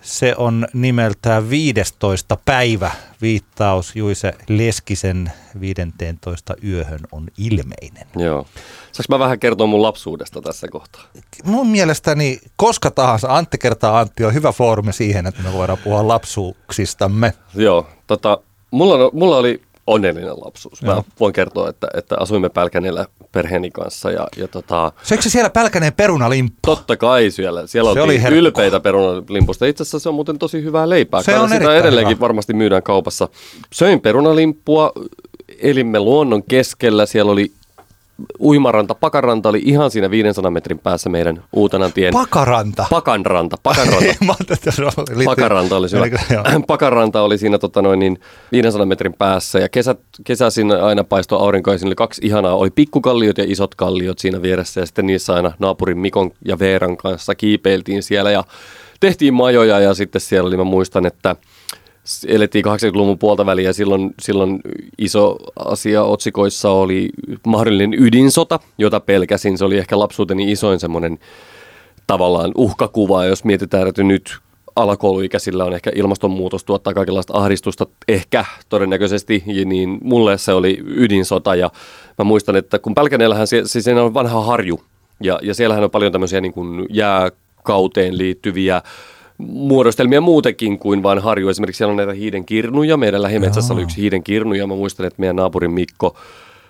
Se on nimeltään 15. päivä. Viittaus Juise Leskisen 15. yöhön on ilmeinen. Joo. Saanko mä vähän kertoa mun lapsuudesta tässä kohtaa? Mun mielestäni koska tahansa Antti kertaa Antti on hyvä foorumi siihen, että me voidaan puhua lapsuuksistamme. Joo, tota, mulla, mulla oli onnellinen lapsuus. Mä Joo. voin kertoa, että, että asuimme Pälkänellä perheeni kanssa ja, ja tota, Söikö se siellä pälkäneen perunalimppu? totta kai siellä, siellä Se oli herkku. ylpeitä perunalimpusta. Itse asiassa se on muuten tosi hyvää leipää. Se on sitä edelleenkin hyvä. varmasti myydään kaupassa. Söin perunalimppua, elimme luonnon keskellä, siellä oli uimaranta, pakaranta oli ihan siinä 500 metrin päässä meidän Uutanantien Pakaranta. Pakanranta, Pakanranta. Mä oli- Pakaranta oli joo. Pakaranta oli siinä tota noin, niin 500 metrin päässä ja kesät, kesäisin aina paistoi aurinko ja siinä oli kaksi ihanaa. Oli pikkukalliot ja isot kalliot siinä vieressä ja sitten niissä aina naapurin Mikon ja Veeran kanssa kiipeiltiin siellä ja tehtiin majoja ja sitten siellä oli, mä muistan, että elettiin 80-luvun puolta väliä silloin, silloin iso asia otsikoissa oli mahdollinen ydinsota, jota pelkäsin. Se oli ehkä lapsuuteni isoin semmoinen tavallaan uhkakuva, jos mietitään, että nyt alakouluikäisillä on ehkä ilmastonmuutos tuottaa kaikenlaista ahdistusta, ehkä todennäköisesti, niin mulle se oli ydinsota, ja mä muistan, että kun Pälkäneellähän se, se siinä on vanha harju, ja, ja siellähän on paljon tämmöisiä niin kuin jääkauteen liittyviä muodostelmia muutenkin kuin vain harju. Esimerkiksi siellä on näitä hiiden kirnuja. Meidän lähimetsässä oli yksi hiiden kirnu ja mä muistan, että meidän naapurin Mikko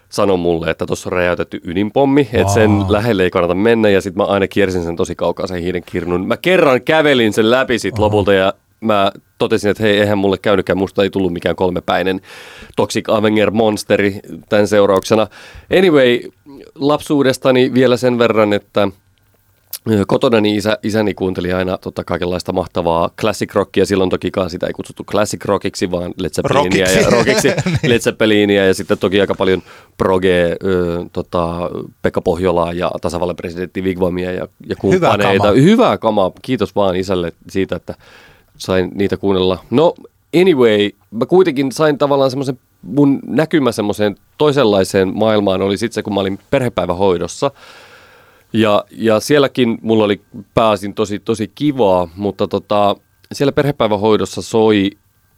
sanoi mulle, että tuossa on räjäytetty ydinpommi, että sen lähelle ei kannata mennä ja sitten mä aina kiersin sen tosi kaukaa sen hiiden kirnun. Mä kerran kävelin sen läpi sit lopulta ja mä totesin, että hei, eihän mulle käynytkään, musta ei tullut mikään kolmepäinen Toxic Avenger monsteri tämän seurauksena. Anyway, lapsuudestani vielä sen verran, että Kotona niin isä, isäni kuunteli aina tota, kaikenlaista mahtavaa classic rockia. Silloin tokikaan sitä ei kutsuttu classic rockiksi, vaan Led Zeppelinia ja Rockiksi. rockiksi. Led Zeppelinia ja sitten toki aika paljon proge, ö, tota, Pekka Pohjolaa ja tasavallan presidentti Vigvamia ja, ja kumppaneita. kamaa. Hyvää kamaa. Kiitos vaan isälle siitä, että sain niitä kuunnella. No anyway, mä kuitenkin sain tavallaan semmoisen, mun näkymä semmoiseen toisenlaiseen maailmaan oli sitten se, kun mä olin perhepäivähoidossa. Ja, ja sielläkin mulla oli pääsin tosi, tosi kivaa, mutta tota, siellä perhepäivähoidossa soi,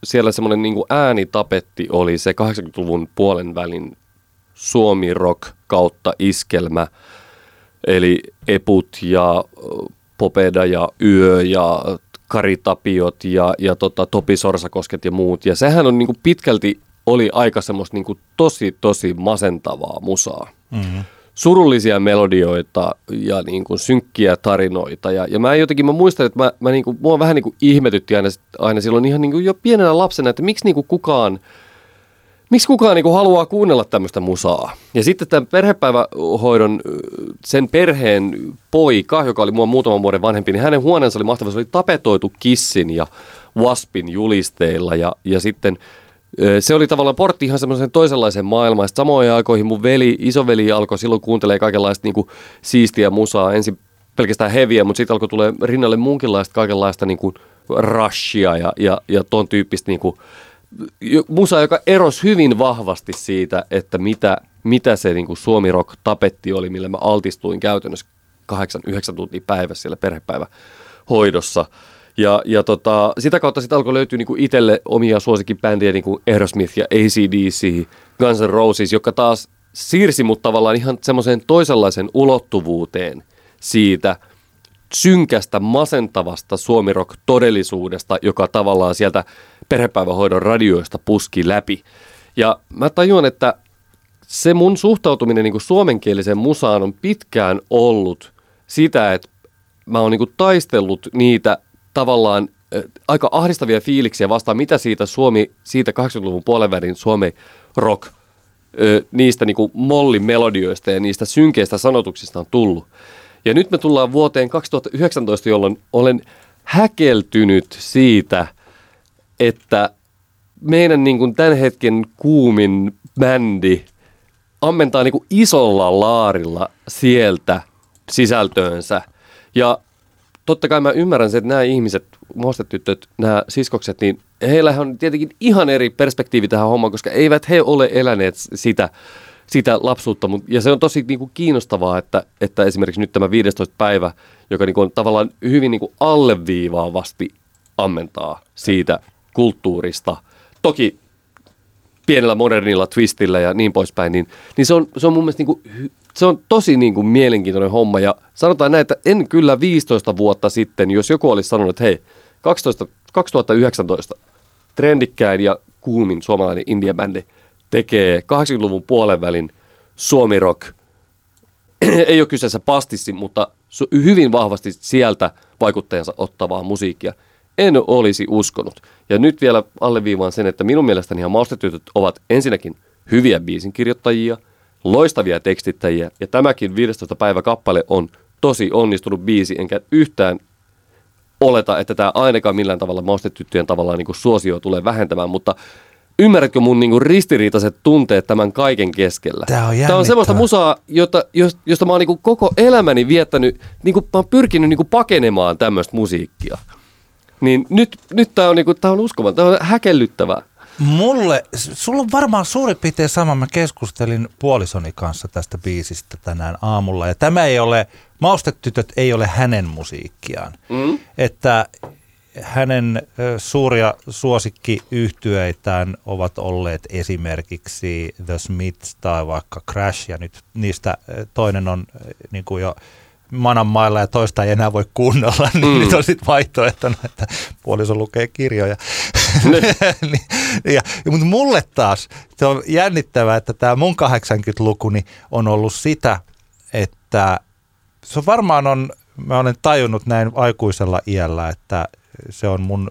siellä semmoinen niin äänitapetti oli se 80-luvun puolen välin suomi rock kautta iskelmä, eli Eput ja Popeda ja Yö ja Kari Tapiot ja, ja tota, Topi Sorsakosket ja muut. Ja sehän on niin kuin pitkälti oli aika semmoista niin kuin tosi, tosi masentavaa musaa. Mm-hmm surullisia melodioita ja niin kuin synkkiä tarinoita. Ja, ja mä jotenkin, mä muistan, että mä, mä niin kuin, mua vähän niin kuin ihmetytti aina, aina silloin ihan niin kuin jo pienenä lapsena, että miksi niin kuin kukaan, miksi kukaan niin kuin haluaa kuunnella tämmöistä musaa. Ja sitten tämän perhepäivähoidon, sen perheen poika, joka oli mua muutaman vuoden vanhempi, niin hänen huoneensa oli mahtava. Se oli tapetoitu kissin ja waspin julisteilla ja, ja sitten Se oli tavallaan portti ihan semmoisen toisenlaisen maailmaan. Sitten samoihin aikoihin mun veli, isoveli alkoi silloin kuuntelee kaikenlaista niin kuin siistiä musaa. Ensin pelkästään heviä, mutta sitten alkoi tulee rinnalle muunkinlaista kaikenlaista niin kuin rushia ja, ja, ja ton tyyppistä niin kuin, musa, joka erosi hyvin vahvasti siitä, että mitä, mitä se niin kuin Suomi Rock tapetti oli, millä mä altistuin käytännössä 8-9 tuntia päivässä siellä perhepäivä hoidossa. Ja, ja tota, sitä kautta sitten alkoi löytyä niinku itselle omia suosikkibändejä, niin kuin Aerosmith ja ACDC, Guns N' Roses, joka taas siirsi mut tavallaan ihan semmoiseen toisenlaisen ulottuvuuteen siitä synkästä, masentavasta suomirock-todellisuudesta, joka tavallaan sieltä perhepäivähoidon radioista puski läpi. Ja mä tajuan, että se mun suhtautuminen niin kuin suomenkieliseen musaan on pitkään ollut sitä, että mä oon niin kuin taistellut niitä tavallaan aika ahdistavia fiiliksiä vastaan, mitä siitä Suomi, siitä 80-luvun puolenvälin Suomi rock, niistä niin kuin mollin melodioista ja niistä synkeistä sanotuksista on tullut. Ja nyt me tullaan vuoteen 2019, jolloin olen häkeltynyt siitä, että meidän niin kuin tämän hetken kuumin bändi ammentaa niin kuin isolla laarilla sieltä sisältöönsä. Ja totta kai mä ymmärrän sen, että nämä ihmiset, mostetyttöt, nämä siskokset, niin heillä on tietenkin ihan eri perspektiivi tähän hommaan, koska eivät he ole eläneet sitä, sitä lapsuutta. Ja se on tosi niin kuin kiinnostavaa, että, että esimerkiksi nyt tämä 15. päivä, joka niin kuin on tavallaan hyvin niin kuin alleviivaavasti ammentaa siitä kulttuurista. Toki pienellä modernilla twistillä ja niin poispäin, niin, niin se, on, se on mun mielestä niin kuin, se on tosi niin kuin mielenkiintoinen homma. Ja sanotaan näin, että en kyllä 15 vuotta sitten, jos joku olisi sanonut, että hei, 12, 2019 trendikkäin ja kuumin suomalainen indie-bändi tekee 80-luvun puolen välin suomi rock. Ei ole kyseessä pastissi, mutta hyvin vahvasti sieltä vaikuttajansa ottavaa musiikkia – en olisi uskonut. Ja nyt vielä alleviivaan sen, että minun mielestäni ihan maustetytöt ovat ensinnäkin hyviä biisinkirjoittajia, loistavia tekstittäjiä, ja tämäkin 15 päivä kappale on tosi onnistunut biisi, enkä yhtään oleta, että tämä ainakaan millään tavalla maustetyttöjen tavallaan niin suosio tulee vähentämään, mutta ymmärrätkö mun niin kuin ristiriitaiset tunteet tämän kaiken keskellä? Tämä on, Tämä on semmoista musaa, jota, josta mä oon niin kuin koko elämäni viettänyt, niin kuin mä oon pyrkinyt niin kuin pakenemaan tämmöistä musiikkia. Niin nyt, nyt tämä on, niinku, tää on uskomaton, tämä on häkellyttävää. Mulle, sulla on varmaan suurin piirtein sama. Mä keskustelin puolisoni kanssa tästä biisistä tänään aamulla. Ja tämä ei ole, Maustetytöt ei ole hänen musiikkiaan. Mm. Että hänen suuria suosikkiyhtyeitään ovat olleet esimerkiksi The Smiths tai vaikka Crash. Ja nyt niistä toinen on niin kuin jo manan mailla ja toista ei enää voi kuunnella, niin mm. nyt on sitten vaihtoehtona, että puoliso lukee kirjoja. Niin, ja, mutta mulle taas se on jännittävää, että tämä mun 80-lukuni on ollut sitä, että se varmaan on, mä olen tajunnut näin aikuisella iällä, että se on mun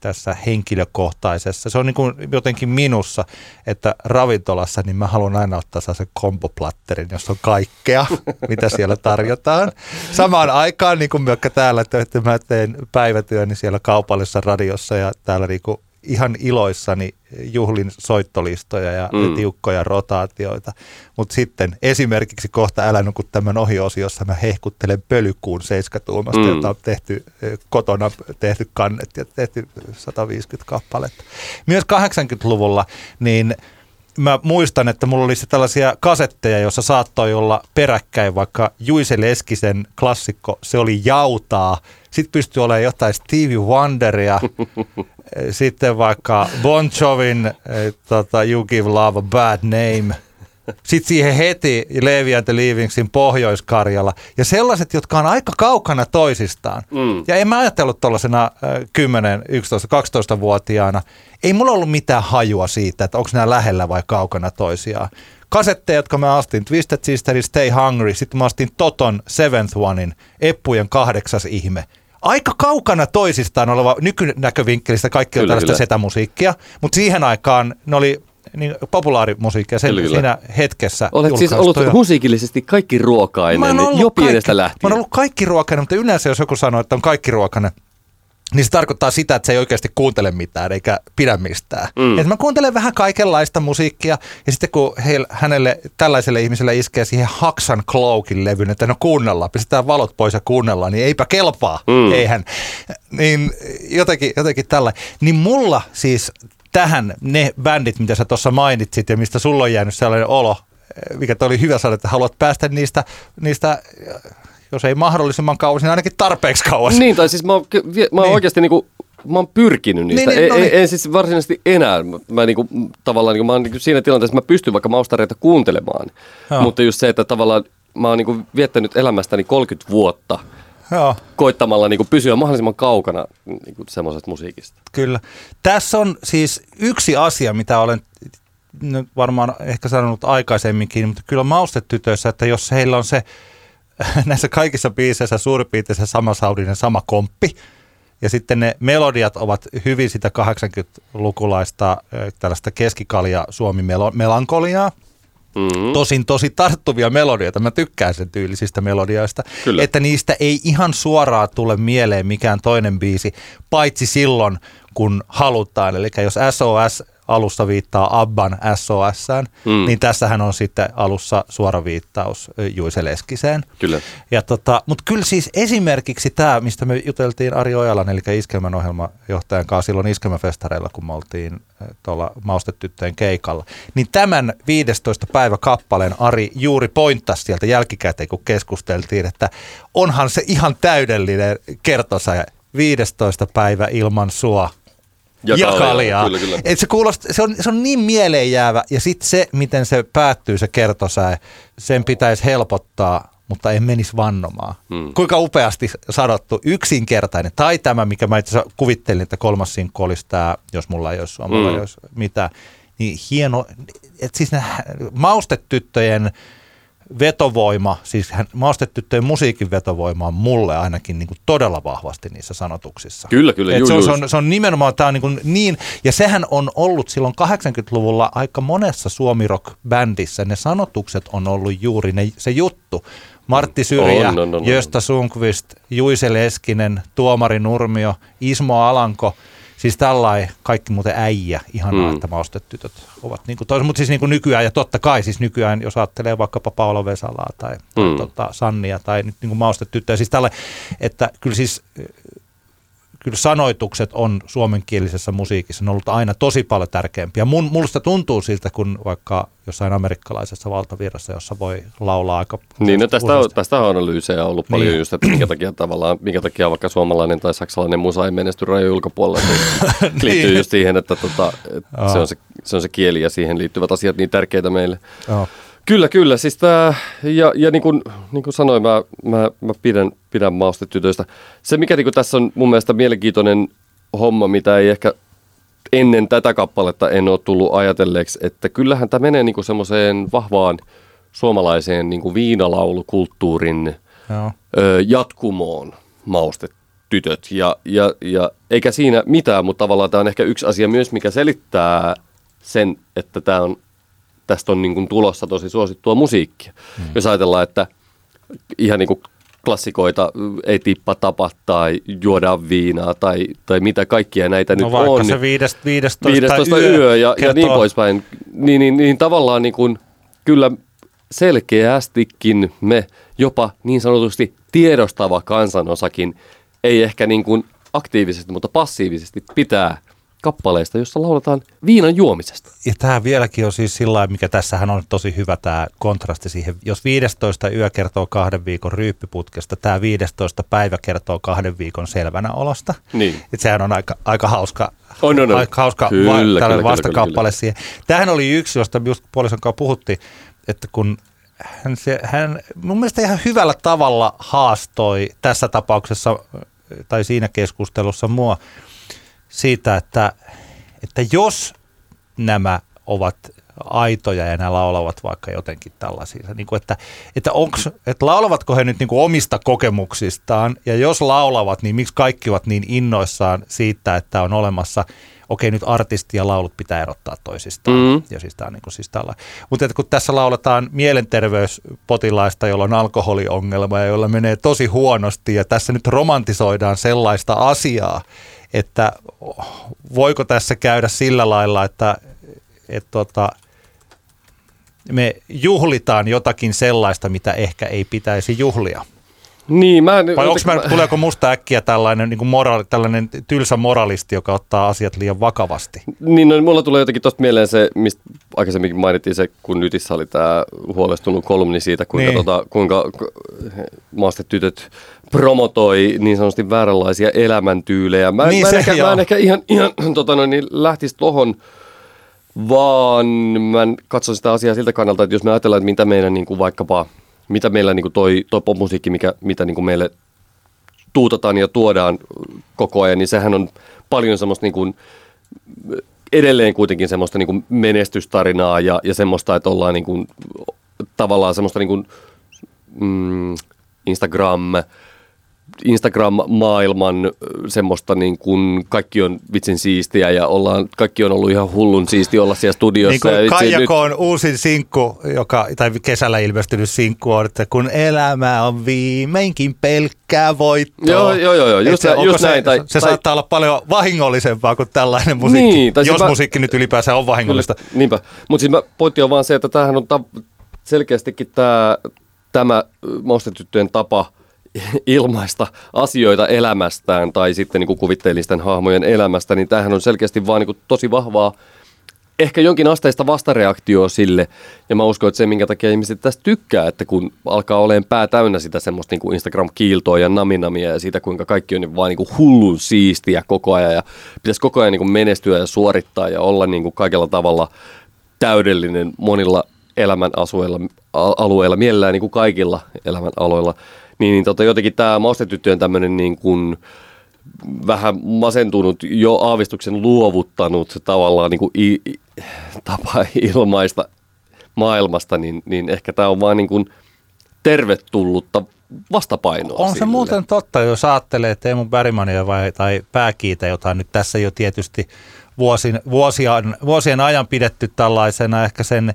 tässä henkilökohtaisessa. Se on niin kuin jotenkin minussa, että ravintolassa niin mä haluan aina ottaa sen kompoplatterin, jossa on kaikkea, mitä siellä tarjotaan. Samaan aikaan, niin kuin täällä, että mä teen päivätyöni siellä kaupallisessa radiossa ja täällä niin kuin ihan iloissani juhlin soittolistoja ja mm. tiukkoja rotaatioita. Mutta sitten esimerkiksi kohta Älä nuku tämän ohiosiossa mä hehkuttelen pölykuun seiskatuumasta, mm. jota on tehty kotona tehty kannet ja tehty 150 kappaletta. Myös 80-luvulla niin mä muistan, että mulla oli tällaisia kasetteja, joissa saattoi olla peräkkäin vaikka Juise Leskisen klassikko Se oli jautaa. Sitten pystyi olemaan jotain Stevie Wonderia, sitten vaikka Bon Jovin eh, tota, You Give Love a Bad Name. Sitten siihen heti Levi and the Leavingsin Pohjois-Karjala. Ja sellaiset, jotka on aika kaukana toisistaan. Mm. Ja en mä ajatellut tuollaisena 10, 11, 12-vuotiaana. Ei mulla ollut mitään hajua siitä, että onko nämä lähellä vai kaukana toisiaan. Kasetteja, jotka mä astin, Twisted Sisterin Stay Hungry, sitten mä astin Toton Seventh Onein, Eppujen kahdeksas ihme – aika kaukana toisistaan oleva nykynäkövinkkelistä kaikki on tällaista setämusiikkia, mutta siihen aikaan ne oli niin populaarimusiikkia sen, kyllä, siinä hetkessä Olet siis ollut musiikillisesti kaikki ruokainen jo pienestä lähtien. Mä oon ollut kaikki ruokainen, mutta yleensä jos joku sanoo, että on kaikki ruokainen, niin se tarkoittaa sitä, että se ei oikeasti kuuntele mitään eikä pidä mistään. Mm. Et mä kuuntelen vähän kaikenlaista musiikkia ja sitten kun heil, hänelle, tällaiselle ihmiselle iskee siihen Haksan Cloakin levyn, että no kuunnellaan, pistetään valot pois ja kuunnellaan, niin eipä kelpaa, mm. eihän. Niin jotenkin, jotenkin tällä. Niin mulla siis tähän ne bändit, mitä sä tuossa mainitsit ja mistä sulla on jäänyt sellainen olo, mikä oli hyvä sanoa, että haluat päästä niistä, niistä jos ei mahdollisimman kauas, niin ainakin tarpeeksi kauas. Niin, tai siis mä oon, mä oon niin. oikeasti niinku, mä oon pyrkinyt niistä. Niin, niin, no niin. En, en siis varsinaisesti enää. Mä niinku, tavallaan niinku, mä oon niinku siinä tilanteessa, että mä pystyn vaikka maustareita kuuntelemaan. Joo. Mutta just se, että tavallaan mä oon niinku viettänyt elämästäni 30 vuotta Joo. koittamalla niinku pysyä mahdollisimman kaukana niinku semmoisesta musiikista. Kyllä. Tässä on siis yksi asia, mitä olen nyt varmaan ehkä sanonut aikaisemminkin, mutta kyllä maustetytöissä, että jos heillä on se näissä kaikissa biiseissä suurin piirtein se sama saudinen, sama komppi. Ja sitten ne melodiat ovat hyvin sitä 80-lukulaista tällaista keskikalja suomi melankoliaa. Mm-hmm. Tosin tosi tarttuvia melodioita. Mä tykkään sen tyylisistä melodioista. Kyllä. Että niistä ei ihan suoraan tule mieleen mikään toinen biisi, paitsi silloin, kun halutaan. Eli jos SOS alussa viittaa Abban SOS, mm. niin tässähän on sitten alussa suora viittaus Juise Leskiseen. Kyllä. Ja tota, Mutta kyllä siis esimerkiksi tämä, mistä me juteltiin Ari Ojalan, eli Iskelmän ohjelmajohtajan kanssa silloin Iskelmäfestareilla, kun me oltiin tuolla Maustetyttöjen keikalla, niin tämän 15 päivä kappaleen Ari juuri pointtasi sieltä jälkikäteen, kun keskusteltiin, että onhan se ihan täydellinen kertosa 15 päivä ilman sua ja, ja kaljaa. kaljaa. Kyllä, kyllä. Et se, kuulostaa, se, on, se on niin mieleenjäävä ja sitten se, miten se päättyy se kertosäe, sen pitäisi helpottaa, mutta ei menisi vannomaan. Hmm. Kuinka upeasti sanottu, yksinkertainen. Tai tämä, mikä mä itse kuvittelin, että kolmas sinkku olisi tämä, jos mulla ei olisi, mulla hmm. ei olisi mitään. Niin hieno, että siis ne maustetyttöjen vetovoima, siis hän, maastetyttöjen musiikin vetovoima on mulle ainakin niin kuin todella vahvasti niissä sanotuksissa. Kyllä, kyllä. juu, se, on, se, on, se on nimenomaan tämä on niin, kuin niin, ja sehän on ollut silloin 80-luvulla aika monessa suomirock-bändissä, ne sanotukset on ollut juuri ne, se juttu. Martti Syrjä, on, on, on, Jösta Sunkvist, Juise Leskinen, Tuomari Nurmio, Ismo Alanko – Siis tällainen kaikki muuten äijä, ihanaa, mm. että maustetytöt ovat niin kuin toiset, mutta siis niin kuin nykyään, ja totta kai siis nykyään, jos ajattelee vaikkapa Paolo Vesalaa tai, mm. tai tota, Sannia tai nyt niin kuin maustetyttöjä, siis tällä, että kyllä siis kyllä sanoitukset on suomenkielisessä musiikissa on ollut aina tosi paljon tärkeämpiä. Mun, musta tuntuu siltä, kun vaikka jossain amerikkalaisessa valtavirrassa, jossa voi laulaa aika... Niin, no tästä, on, tästä on analyysejä ollut paljon niin. just, että minkä takia tavallaan, minkä takia vaikka suomalainen tai saksalainen musa ei menesty rajojen ulkopuolella. Niin liittyy niin. just siihen, että, tota, että se, on se, se on se kieli ja siihen liittyvät asiat niin tärkeitä meille. Oh. Kyllä, kyllä. Siis tää, ja, ja niin kuin, niin kuin sanoin, mä, mä, mä pidän, pidän maustetytöistä. Se, mikä niin kuin tässä on mun mielestä mielenkiintoinen homma, mitä ei ehkä ennen tätä kappaletta en ole tullut ajatelleeksi, että kyllähän tämä menee niin semmoiseen vahvaan suomalaiseen niin kuin viinalaulukulttuurin Joo. ö, jatkumoon maustetytöt. Ja, ja, ja eikä siinä mitään, mutta tavallaan tämä on ehkä yksi asia myös, mikä selittää sen, että tämä on tästä on niin kuin tulossa tosi suosittua musiikkia. Mm. Jos ajatellaan, että ihan niin kuin klassikoita, ei tippa tapa tai juoda viinaa tai, tai mitä kaikkia näitä no nyt vaikka on. se 15, 15 yö, yö ja, ja niin poispäin. Niin, niin, niin tavallaan niin kuin, kyllä selkeästikin me jopa niin sanotusti tiedostava kansanosakin ei ehkä niin kuin aktiivisesti, mutta passiivisesti pitää kappaleista, jossa lauletaan viinan juomisesta. Ja tämä vieläkin on siis sillä mikä tässähän on tosi hyvä tämä kontrasti siihen. Jos 15 yö kertoo kahden viikon ryyppiputkesta, tämä 15 päivä kertoo kahden viikon selvänä olosta. Niin. Että sehän on aika, aika hauska, on, on, on. Aika hauska kyllä, va- kyllä, vastakappale kyllä, siihen. Tämähän oli yksi, josta just puolison kanssa puhuttiin, että kun hän, se, hän mun mielestä ihan hyvällä tavalla haastoi tässä tapauksessa tai siinä keskustelussa mua – siitä, että, että jos nämä ovat aitoja ja nämä laulavat vaikka jotenkin tällaisia. Niin kuin, että, että, onks, että laulavatko he nyt niin kuin omista kokemuksistaan ja jos laulavat, niin miksi kaikki ovat niin innoissaan siitä, että on olemassa okei nyt artisti ja laulut pitää erottaa toisistaan. Mm. Ja siis tää on niin kuin, siis tällä. Mutta että kun tässä lauletaan mielenterveyspotilaista, jolla on alkoholiongelma ja jolla menee tosi huonosti ja tässä nyt romantisoidaan sellaista asiaa, että voiko tässä käydä sillä lailla, että, että tota, me juhlitaan jotakin sellaista, mitä ehkä ei pitäisi juhlia. Niin, mä en, Vai onko mä, tuleeko musta äkkiä tällainen, niin moraali, tällainen tylsä moralisti, joka ottaa asiat liian vakavasti? Niin, no, mulla tulee jotenkin tuosta mieleen se, mistä aikaisemmin mainittiin se, kun Nytissä oli tämä huolestunut kolumni siitä, kuinka, niin. tota, kuinka maastetytöt promotoi niin sanotusti vääränlaisia elämäntyylejä. Mä, niin mä, en, ehkä, mä en ehkä ihan, ihan tota noin, niin lähtisi tohon, vaan mä katson sitä asiaa siltä kannalta, että jos me ajatellaan, että mitä meidän niin kuin vaikkapa, mitä meillä niin kuin toi, toi popmusiikki, mikä, mitä niin kuin meille tuutataan ja tuodaan koko ajan, niin sehän on paljon semmoista niin kuin, edelleen kuitenkin semmoista niin kuin menestystarinaa ja, ja semmoista, että ollaan niin kuin, tavallaan semmoista niin kuin, mm, Instagram, Instagram-maailman semmoista niin kuin kaikki on vitsin siistiä ja ollaan, kaikki on ollut ihan hullun siisti olla siellä studiossa. Niin kuin Kaijako on uusin sinkku, joka, tai kesällä ilmestynyt sinkku on, että kun elämä on viimeinkin pelkkää voittoa. Joo, joo, joo, just, se, just se, näin. Tai, se tai, saattaa olla paljon vahingollisempaa kuin tällainen musiikki, niin, tai jos mä, musiikki nyt ylipäänsä on vahingollista. Kyllä, niinpä, mutta siis pointti on vaan se, että tämähän on ta- selkeästikin tämä, tämä maustetyttöjen tapa – ilmaista asioita elämästään tai sitten niin kuin kuvitteellisten hahmojen elämästä, niin tämähän on selkeästi vaan niin kuin tosi vahvaa ehkä jonkin asteista vastareaktioa sille. Ja mä uskon, että se, minkä takia ihmiset tästä tykkää, että kun alkaa olemaan pää täynnä sitä semmoista niin kuin Instagram-kiiltoa ja naminamia ja siitä, kuinka kaikki on vaan niin kuin hullun siistiä koko ajan ja pitäisi koko ajan niin kuin menestyä ja suorittaa ja olla niin kuin kaikella tavalla täydellinen monilla elämän asueilla, alueilla, mielellään niin kuin kaikilla elämän aloilla – niin, niin tota, jotenkin tämä maustetyttöjen tämmöinen niin kuin vähän masentunut, jo aavistuksen luovuttanut tavallaan niin kuin i, i, tapa ilmaista maailmasta, niin, niin ehkä tämä on vaan niin kuin tervetullutta vastapainoa. On sille. se muuten totta, jos ajattelee Teemu Bergmania vai, tai Pääkiitä, jota nyt tässä jo tietysti vuosien, vuosien, vuosien ajan pidetty tällaisena ehkä sen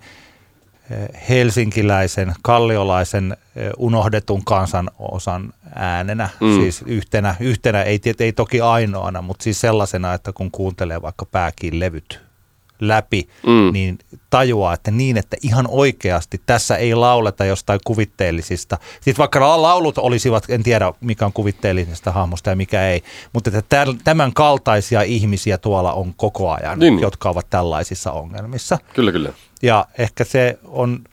helsinkiläisen, kalliolaisen unohdetun kansan osan äänenä, mm. siis yhtenä, yhtenä ei, ei toki ainoana, mutta siis sellaisena, että kun kuuntelee vaikka pääkin levyt läpi, mm. niin tajuaa, että niin, että ihan oikeasti tässä ei lauleta jostain kuvitteellisista. Sitten vaikka laulut olisivat, en tiedä mikä on kuvitteellisesta hahmosta ja mikä ei, mutta että tämän kaltaisia ihmisiä tuolla on koko ajan, niin. jotka ovat tällaisissa ongelmissa. Kyllä, kyllä. Ja ehkä se on,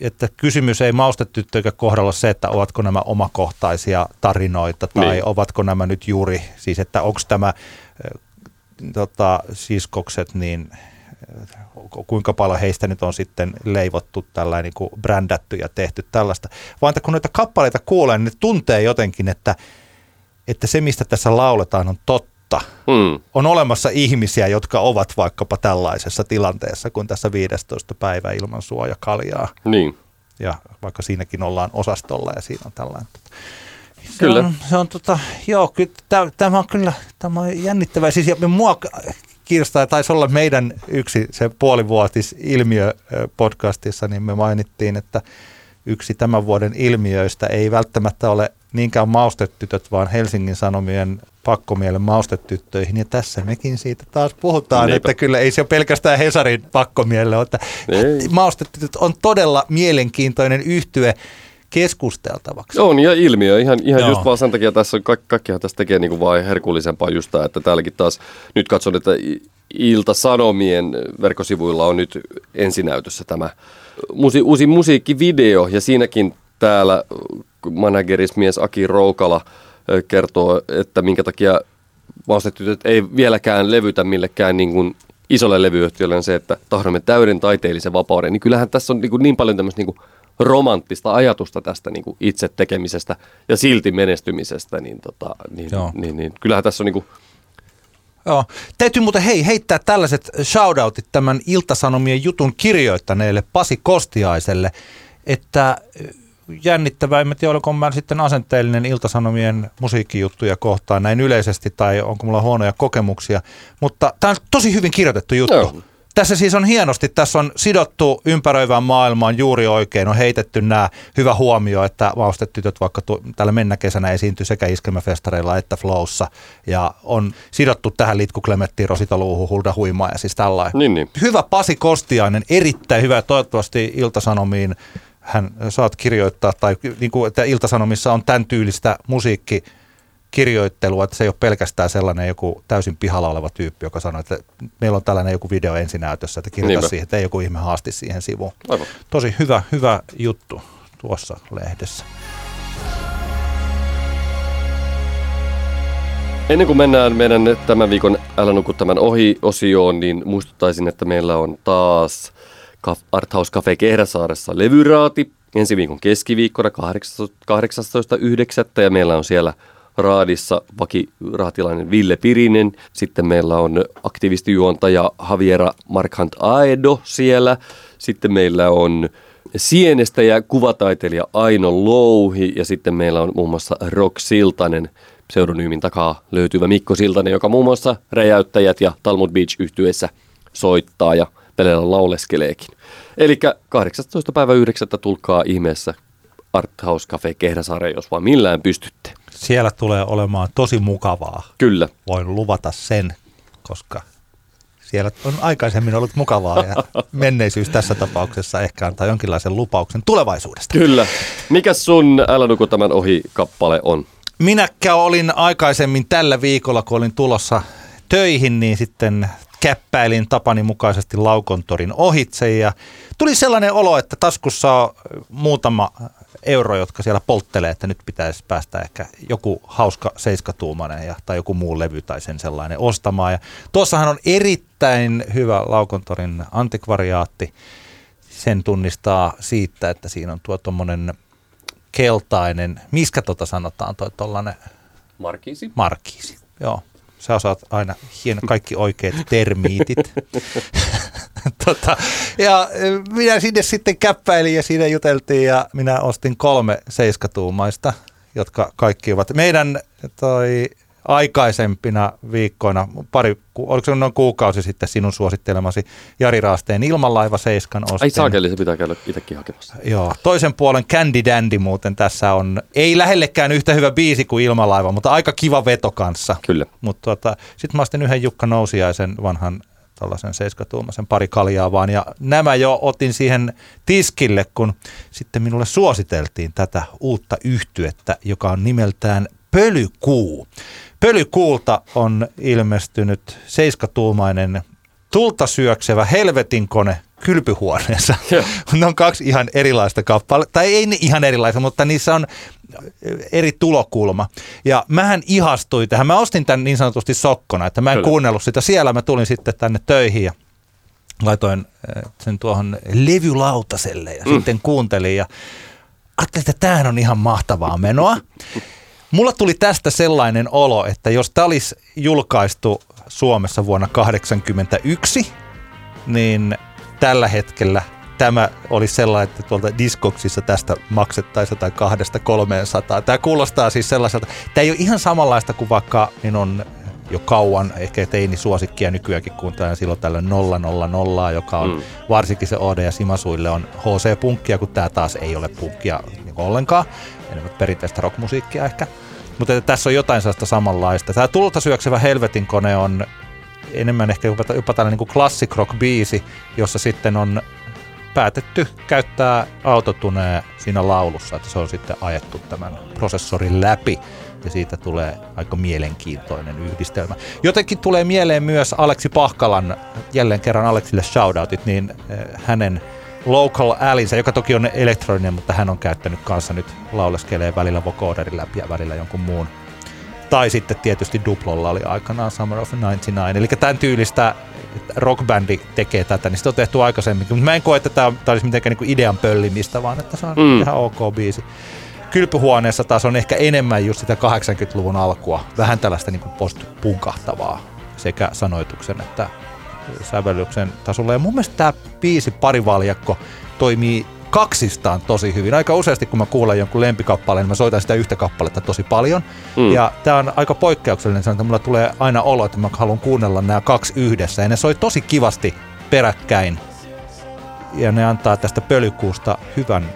että kysymys ei maustetyttöikä kohdalla se, että ovatko nämä omakohtaisia tarinoita tai niin. ovatko nämä nyt juuri, siis että onko tämä tota, siskokset, niin kuinka paljon heistä nyt on sitten leivottu tällainen niin kuin brändätty ja tehty tällaista. Vaan että kun noita kappaleita kuulee, niin ne tuntee jotenkin, että, että se mistä tässä lauletaan on totta. Hmm. On olemassa ihmisiä, jotka ovat vaikkapa tällaisessa tilanteessa kuin tässä 15 päivä ilman suojakaljaa. Niin. Ja vaikka siinäkin ollaan osastolla ja siinä on tällainen. Se kyllä. On, se on tota, joo, kyllä, tämä on kyllä tämä on jännittävää. Siis ja mua kiinnostaa, taisi olla meidän yksi se puolivuotis ilmiö podcastissa, niin me mainittiin, että yksi tämän vuoden ilmiöistä ei välttämättä ole niinkään maustetytöt, vaan Helsingin Sanomien pakkomielen maustetyttöihin. Ja tässä mekin siitä taas puhutaan, Niinpä. että kyllä ei se ole pelkästään Hesarin pakkomielle, että maustetytöt on todella mielenkiintoinen yhtye keskusteltavaksi. On ja ilmiö, ihan, ihan just vaan sen takia tässä kaikki, kaikkihan tässä tekee niin kuin vaan herkullisempaa just tämä, että täälläkin taas nyt katson, että Ilta-Sanomien verkkosivuilla on nyt ensinäytössä tämä musi, uusi musiikkivideo ja siinäkin täällä managerismies Aki Roukala kertoo, että minkä takia vastatytöt ei vieläkään levytä millekään niin kuin isolle levyyhtiölle on se, että tahdomme täyden taiteellisen vapauden, niin kyllähän tässä on niin, kuin niin paljon tämmöistä niin kuin romanttista ajatusta tästä niin kuin itse tekemisestä ja silti menestymisestä, niin, tota, niin, niin, niin kyllähän tässä on niin kuin Joo. Täytyy muuten hei, heittää tällaiset shoutoutit tämän Iltasanomien jutun kirjoittaneelle Pasi Kostiaiselle, että jännittävää, en tiedä oliko mä sitten asenteellinen Iltasanomien musiikkijuttuja kohtaan näin yleisesti tai onko mulla huonoja kokemuksia, mutta tämä on tosi hyvin kirjoitettu juttu. Joo. Tässä siis on hienosti, tässä on sidottu ympäröivään maailmaan juuri oikein, on heitetty nämä, hyvä huomio, että vaustetytöt vaikka tu, tällä mennä kesänä esiintyy sekä iskelmäfestareilla että flowssa, ja on sidottu tähän Litku Klemettiin, Rosita Luuhu, Hulda Huimaa ja siis tällainen. Niin, niin. Hyvä Pasi Kostiainen, erittäin hyvä, toivottavasti Iltasanomiin hän saat kirjoittaa, tai niin kuin, että Iltasanomissa on tämän tyylistä musiikki, kirjoittelua, että se ei ole pelkästään sellainen joku täysin pihalla oleva tyyppi, joka sanoo, että meillä on tällainen joku video ensinäytössä, että kirjoita Niinpä. siihen, että ei joku ihme haasti siihen sivuun. Aivan. Tosi hyvä, hyvä juttu tuossa lehdessä. Ennen kuin mennään meidän tämän viikon Älä nuku tämän ohi-osioon, niin muistuttaisin, että meillä on taas Arthouse Cafe Kehräsaaressa levyraati ensi viikon keskiviikkona 18.9. ja meillä on siellä raadissa vakiraatilainen Ville Pirinen. Sitten meillä on aktivistijuontaja Javiera Markhant Aedo siellä. Sitten meillä on Sienestä ja kuvataiteilija Aino Louhi ja sitten meillä on muun muassa Rock Siltanen pseudonyymin takaa löytyvä Mikko Siltanen, joka muun muassa Räjäyttäjät ja Talmud Beach yhtyessä soittaa ja pelellä lauleskeleekin. Eli 18. päivä 9. tulkaa ihmeessä Arthouse Cafe Kehräsaare, jos vaan millään pystytte. Siellä tulee olemaan tosi mukavaa. Kyllä. Voin luvata sen, koska siellä on aikaisemmin ollut mukavaa ja menneisyys tässä tapauksessa ehkä antaa jonkinlaisen lupauksen tulevaisuudesta. Kyllä. Mikä sun Älä nuku tämän ohi kappale on? Minäkään olin aikaisemmin tällä viikolla, kun olin tulossa töihin, niin sitten käppäilin tapani mukaisesti Laukontorin ohitse ja tuli sellainen olo, että taskussa on muutama euro, jotka siellä polttelee, että nyt pitäisi päästä ehkä joku hauska seiskatuumainen ja, tai joku muu levy tai sen sellainen ostamaan. Ja tuossahan on erittäin hyvä Laukontorin antikvariaatti. Sen tunnistaa siitä, että siinä on tuo tuommoinen keltainen, miskä tota sanotaan, toi tollainen... Markiisi. Markiisi, joo. Sä osaat aina hieno kaikki oikeat termiitit. tota, ja minä sinne sitten käppäilin ja siinä juteltiin ja minä ostin kolme seiskatuumaista, jotka kaikki ovat meidän toi aikaisempina viikkoina, pari, oliko se noin kuukausi sitten sinun suosittelemasi Jari Raasteen ilmanlaiva Seiskan ostin. Ai saakeli, se pitää käydä itsekin hakemassa. Joo, toisen puolen Candy Dandy muuten tässä on, ei lähellekään yhtä hyvä biisi kuin ilmanlaiva, mutta aika kiva veto kanssa. Kyllä. Mutta tota, sitten mä ostin yhden Jukka Nousiaisen vanhan tällaisen seiskatuumaisen pari kaljaa vaan. Ja nämä jo otin siihen tiskille, kun sitten minulle suositeltiin tätä uutta yhtyettä, joka on nimeltään Pölykuu. Pölykuulta on ilmestynyt seiskatuumainen tulta syöksevä helvetin kone kylpyhuoneessa. ne on kaksi ihan erilaista kappaletta, tai ei ne ihan erilaista, mutta niissä on eri tulokulma. Ja mähän ihastuin tähän. Mä ostin tämän niin sanotusti sokkona, että mä en Kyllä. kuunnellut sitä siellä. Mä tulin sitten tänne töihin ja laitoin sen tuohon levylautaselle ja mm. sitten kuuntelin ja ajattelin, että tämähän on ihan mahtavaa menoa. Mulla tuli tästä sellainen olo, että jos tämä olisi julkaistu Suomessa vuonna 1981, niin tällä hetkellä tämä oli sellainen, että tuolta Discogsissa tästä maksettaisiin jotain kahdesta 300. Tämä kuulostaa siis sellaiselta, tämä ei ole ihan samanlaista kuin vaikka minun jo kauan ehkä teini suosikkia nykyäänkin kuuntelen silloin tällöin 000, joka on mm. varsinkin se Ode ja Simasuille on HC-punkkia, kun tämä taas ei ole punkkia niin ollenkaan, enemmän perinteistä rockmusiikkia ehkä. Mutta tässä on jotain sellaista samanlaista. Tämä tulta syöksevä helvetin kone on enemmän ehkä jopa, jopa tällainen niin classic rock biisi, jossa sitten on päätetty käyttää autotunea siinä laulussa, että se on sitten ajettu tämän prosessorin läpi ja siitä tulee aika mielenkiintoinen yhdistelmä. Jotenkin tulee mieleen myös Aleksi Pahkalan, jälleen kerran Aleksille shoutoutit, niin eh, hänen Local Alice, joka toki on elektroninen, mutta hän on käyttänyt kanssa nyt lauleskelee välillä vocoderin läpi ja välillä jonkun muun. Tai sitten tietysti Duplolla oli aikanaan Summer of 99. Eli tämän tyylistä rockbändi tekee tätä, niin sitä on tehty aikaisemmin. Mutta mä en koe, että tämä olisi mitenkään niin idean pöllimistä, vaan että se on mm. ihan ok biisi. Kylpyhuoneessa taas on ehkä enemmän just sitä 80-luvun alkua, vähän tällaista niin post-punkahtavaa sekä sanoituksen että sävellyksen tasolla. Ja mun mielestä tämä biisi Parivaljakko toimii kaksistaan tosi hyvin. Aika useasti, kun mä kuulen jonkun lempikappaleen, niin mä soitan sitä yhtä kappaletta tosi paljon. Mm. Ja tämä on aika poikkeuksellinen, että mulla tulee aina olo, että mä haluan kuunnella nämä kaksi yhdessä. Ja ne soi tosi kivasti peräkkäin. Ja ne antaa tästä pölykuusta hyvän,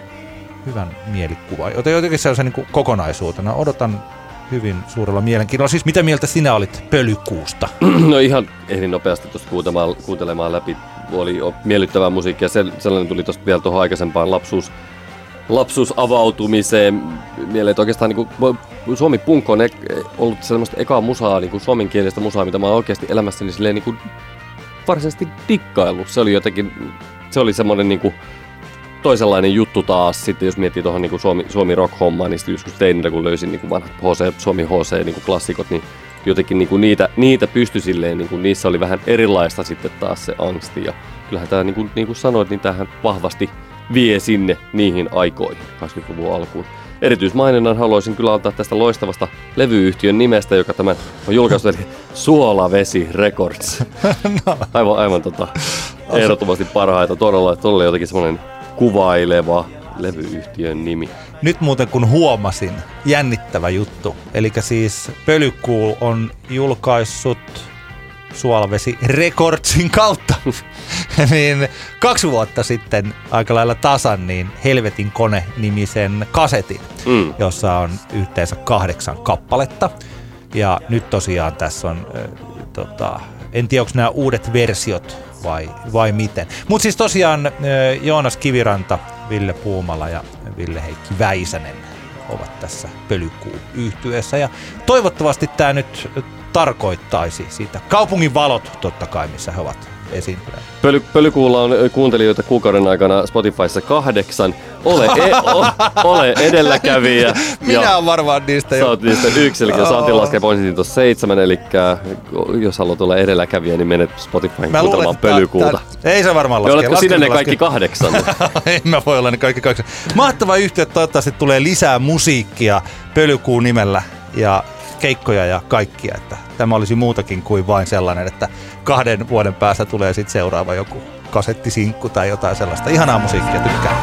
hyvän mielikuvan. Joten jotenkin sellaisen niin kokonaisuutena. Odotan hyvin suurella mielenkiinnolla. Siis mitä mieltä sinä olit pölykuusta? No ihan ehdin nopeasti tuosta kuuntelemaan, kuuntelemaan läpi. Oli miellyttävää musiikkia. Sellainen tuli tuosta vielä tuohon aikaisempaan lapsuus, lapsuusavautumiseen mieleen, että oikeastaan niin kuin, Suomi Punk on ollut sellaista ekaa musaa, niin kuin suomenkielistä musaa, mitä mä oon oikeasti elämässäni silleen niin kuin varsinaisesti dikkaillut. Se oli jotenkin, se oli semmoinen niin kuin, toisenlainen juttu taas, sitten jos miettii tuohon niin Suomi, Suomi rock-hommaa, niin sitten joskus teininä, kun löysin niin kuin vanhat HC, Suomi HC niin kuin klassikot, niin jotenkin niin kuin niitä, niitä pystyi silleen, niin kuin niissä oli vähän erilaista sitten taas se angsti. Ja kyllähän tämä, niin kuin, niin kuin sanoit, niin tähän vahvasti vie sinne niihin aikoihin, 20-luvun alkuun. Erityismaininnan haluaisin kyllä antaa tästä loistavasta levyyhtiön nimestä, joka tämän on julkaistu, eli Suolavesi Records. no. Aivan, aivan tota, ehdottomasti parhaita. Todella, todella jotenkin semmoinen kuvaileva levyyhtiön nimi. Nyt muuten kun huomasin, jännittävä juttu. Eli siis Pölykuul on julkaissut Suolvesi Recordsin kautta. niin kaksi vuotta sitten aika lailla tasan niin Helvetin kone-nimisen kasetin, mm. jossa on yhteensä kahdeksan kappaletta. Ja nyt tosiaan tässä on, äh, tota, en tiedä onko nämä uudet versiot vai, vai miten. Mutta siis tosiaan Joonas Kiviranta, Ville Puumala ja Ville Heikki Väisänen ovat tässä pölykuu yhtyessä ja toivottavasti tämä nyt tarkoittaisi sitä. Kaupungin valot totta kai, missä he ovat esiintyneet. Pöly, pölykuulla on kuuntelijoita kuukauden aikana Spotifyssa kahdeksan. Ole, e, o, ole edelläkävijä. Minä olen varmaan niistä jo. Sä oot niistä yksi, eli. Antti laskee pointin tuossa seitsemän, eli jos haluat olla edelläkävijä, niin menet Spotifyin kuuntelemaan pölykuuta. Ei se varmaan laske. Oletko sinne ne kaikki kahdeksan? Ei mä voi olla ne kaikki kahdeksan. Mahtava yhtiö, toivottavasti tulee lisää musiikkia pölykuun nimellä ja keikkoja ja kaikkia, että tämä olisi muutakin kuin vain sellainen, että kahden vuoden päästä tulee sitten seuraava joku kasettisinkku tai jotain sellaista. Ihanaa musiikkia, tykkään.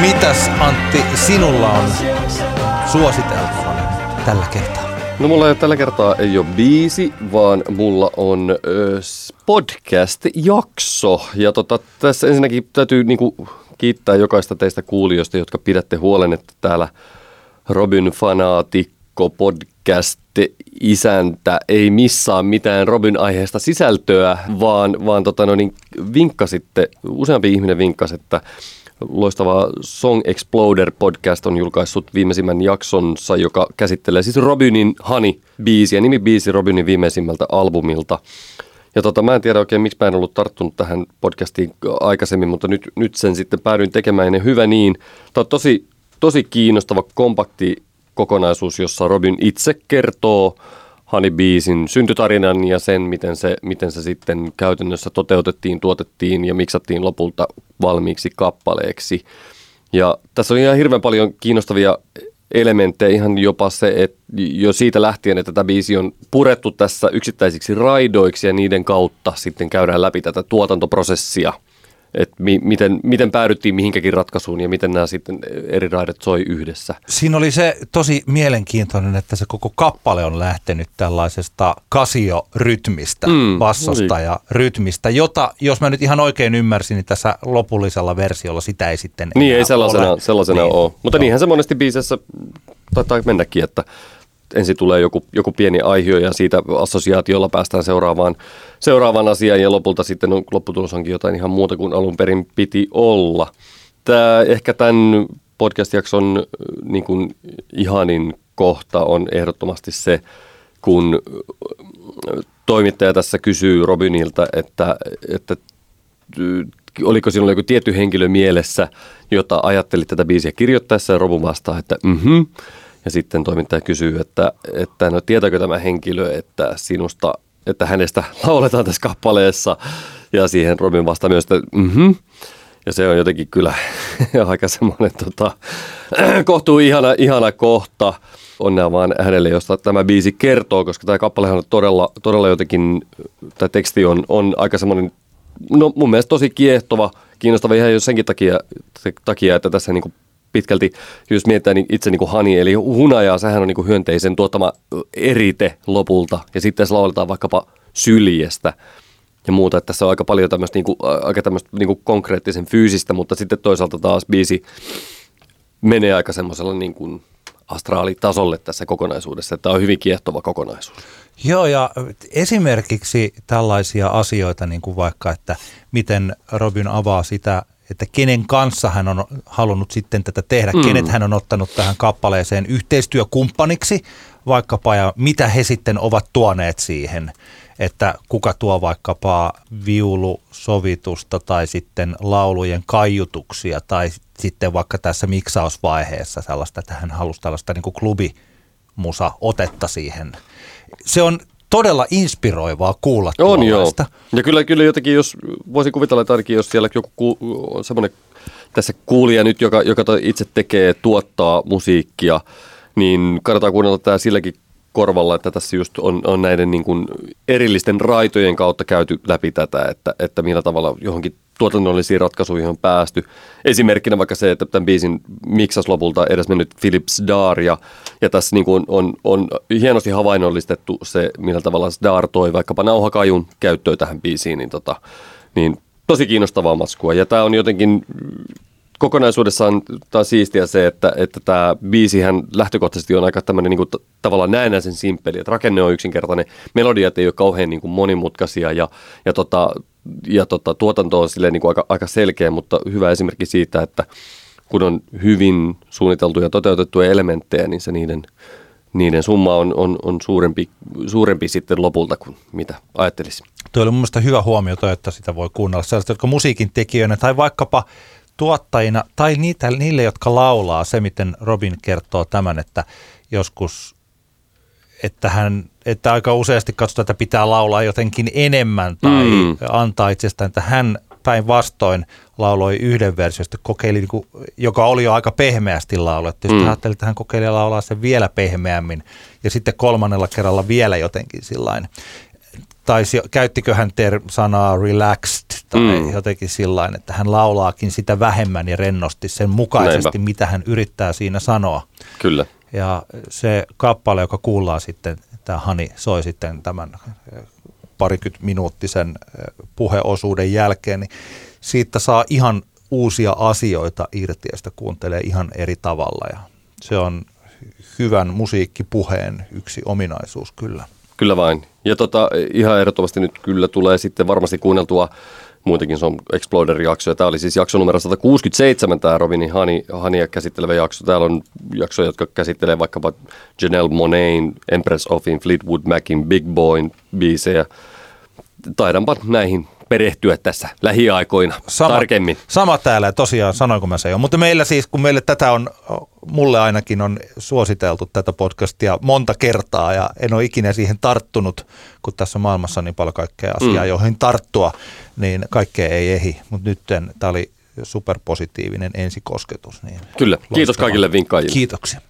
Mitäs Antti sinulla on suositeltavana tällä kertaa? No mulla tällä kertaa ei ole biisi, vaan mulla on ö, podcast-jakso. Ja tota, tässä ensinnäkin täytyy niinku kiittää jokaista teistä kuulijoista, jotka pidätte huolen, että täällä Robin Fanaatikko podcast isäntä ei missaa mitään Robin aiheesta sisältöä, vaan, vaan tota, no niin, vinkkasitte, useampi ihminen vinkkasi, että loistava Song Exploder podcast on julkaissut viimeisimmän jaksonsa, joka käsittelee siis Robinin Honey-biisiä, nimibiisi Robinin viimeisimmältä albumilta. Ja tota, mä en tiedä oikein, miksi mä en ollut tarttunut tähän podcastiin aikaisemmin, mutta nyt, nyt sen sitten päädyin tekemään ja hyvä niin. Tämä on tosi, tosi kiinnostava, kompakti kokonaisuus, jossa Robin itse kertoo Honeybeesin syntytarinan ja sen, miten se, miten se sitten käytännössä toteutettiin, tuotettiin ja miksattiin lopulta valmiiksi kappaleeksi. Ja tässä on ihan hirveän paljon kiinnostavia elementtejä, ihan jopa se, että jo siitä lähtien, että tämä biisi on purettu tässä yksittäisiksi raidoiksi ja niiden kautta sitten käydään läpi tätä tuotantoprosessia – että mi- miten, miten päädyttiin mihinkäkin ratkaisuun ja miten nämä sitten eri raidet soi yhdessä. Siinä oli se tosi mielenkiintoinen, että se koko kappale on lähtenyt tällaisesta kasiorytmistä, mm, bassosta oli. ja rytmistä, jota, jos mä nyt ihan oikein ymmärsin, niin tässä lopullisella versiolla sitä ei sitten Niin, ei sellaisena ole. Sellaisena niin, ole. Mutta niinhän se monesti biisessä taitaa mennäkin, että ensin tulee joku, joku pieni aihio ja siitä assosiaatiolla päästään seuraavaan, seuraavaan asiaan ja lopulta sitten on, lopputulos onkin jotain ihan muuta kuin alun perin piti olla. Tämä, ehkä tämän podcast-jakson niin kuin ihanin kohta on ehdottomasti se, kun toimittaja tässä kysyy Robinilta, että, että oliko sinulla joku tietty henkilö mielessä, jota ajattelit tätä biisiä kirjoittaessa ja Robin vastaa, että mhm. Ja sitten toimittaja kysyy, että, että no tietääkö tämä henkilö, että sinusta että hänestä lauletaan tässä kappaleessa. Ja siihen Robin vastaa myös, että mm-hmm. Ja se on jotenkin kyllä aika semmoinen tota, kohtuu ihana, ihana kohta. Onnea vaan hänelle, josta tämä biisi kertoo, koska tämä kappale on todella, todella jotenkin, tämä teksti on, on aika semmoinen, no mun mielestä tosi kiehtova, kiinnostava ihan jo senkin takia, takia että tässä niin pitkälti, jos mietitään niin itse niin kuin hani, eli hunajaa, sehän on niin kuin hyönteisen tuottama erite lopulta, ja sitten se lauletaan vaikkapa syljestä ja muuta, että tässä on aika paljon tämmöistä, niin kuin, aika tämmöistä niin kuin konkreettisen fyysistä, mutta sitten toisaalta taas biisi menee aika semmoisella niin kuin astraalitasolle tässä kokonaisuudessa, tämä on hyvin kiehtova kokonaisuus. Joo, ja esimerkiksi tällaisia asioita, niin kuin vaikka, että miten Robin avaa sitä että kenen kanssa hän on halunnut sitten tätä tehdä, mm. kenet hän on ottanut tähän kappaleeseen yhteistyökumppaniksi vaikkapa ja mitä he sitten ovat tuoneet siihen, että kuka tuo vaikkapa viulusovitusta tai sitten laulujen kaiutuksia tai sitten vaikka tässä miksausvaiheessa sellaista, että hän halusi tällaista niin kuin klubimusa otetta siihen. Se on todella inspiroivaa kuulla On joo. Ja kyllä, kyllä jotenkin, jos voisin kuvitella, että ainakin jos siellä joku ku, semmoinen tässä kuulija nyt, joka, joka itse tekee, tuottaa musiikkia, niin kannattaa kuunnella tämä silläkin korvalla, että tässä just on, on näiden niin kuin erillisten raitojen kautta käyty läpi tätä, että, että millä tavalla johonkin tuotannollisiin ratkaisuihin on päästy. Esimerkkinä vaikka se, että tämän biisin miksas lopulta edes mennyt Philips Dar ja, ja tässä niin kuin on, on, on hienosti havainnollistettu se, millä tavalla Dar toi vaikkapa nauhakajun käyttöön tähän biisiin, niin, tota, niin tosi kiinnostavaa maskua. Ja tämä on jotenkin kokonaisuudessaan taas siistiä se, että, että tämä biisihän lähtökohtaisesti on aika tämmöinen niin kuin, tavallaan näennäisen simppeli, että rakenne on yksinkertainen, melodiat ei ole kauhean niin kuin monimutkaisia ja, ja, tota, ja tota, tuotanto on silleen niin kuin aika, aika selkeä, mutta hyvä esimerkki siitä, että kun on hyvin suunniteltuja ja toteutettuja elementtejä, niin se niiden, niiden summa on, on, on suurempi, suurempi sitten lopulta kuin mitä ajattelisi. Tuo oli mun hyvä huomio toi, että sitä voi kuunnella sellaiset, jotka musiikin tekijöinä tai vaikkapa tuottajina tai niitä, niille, jotka laulaa, se miten Robin kertoo tämän, että joskus, että, hän, että aika useasti katsotaan, että pitää laulaa jotenkin enemmän tai mm. antaa itsestään, että hän päinvastoin lauloi yhden versiosta, kokeili, niin kuin, joka oli jo aika pehmeästi laulettu. Sitten mm. ajattelin, että hän kokeili laulaa sen vielä pehmeämmin ja sitten kolmannella kerralla vielä jotenkin sillain tai käyttikö hän ter- sanaa relaxed tai mm. jotenkin sillä että hän laulaakin sitä vähemmän ja rennosti sen mukaisesti, Näinpä. mitä hän yrittää siinä sanoa. Kyllä. Ja se kappale, joka kuullaan sitten, tämä Hani soi sitten tämän eh, parikymmentä minuuttisen eh, puheosuuden jälkeen, niin siitä saa ihan uusia asioita irti ja sitä kuuntelee ihan eri tavalla ja se on hyvän musiikkipuheen yksi ominaisuus kyllä. Kyllä vain. Ja tota, ihan ehdottomasti nyt kyllä tulee sitten varmasti kuunneltua muutenkin se on Exploder-jakso. Ja tämä oli siis jakso numero 167, tämä Robinin Hani, Hania käsittelevä jakso. Täällä on jaksoja, jotka käsittelee vaikkapa Janelle Monain, Empress Offin, Fleetwood Macin, Big Boyn biisejä. Taidanpa näihin perehtyä tässä lähiaikoina sama, tarkemmin. Sama täällä, tosiaan sanoinko mä se jo. Mutta meillä siis, kun meille tätä on, mulle ainakin on suositeltu tätä podcastia monta kertaa ja en ole ikinä siihen tarttunut, kun tässä maailmassa on niin paljon kaikkea asiaa, mm. joihin tarttua, niin kaikkea ei ehi. Mutta nyt tämä oli superpositiivinen ensikosketus. Niin Kyllä, kiitos kaikille vinkkaajille. Kiitoksia.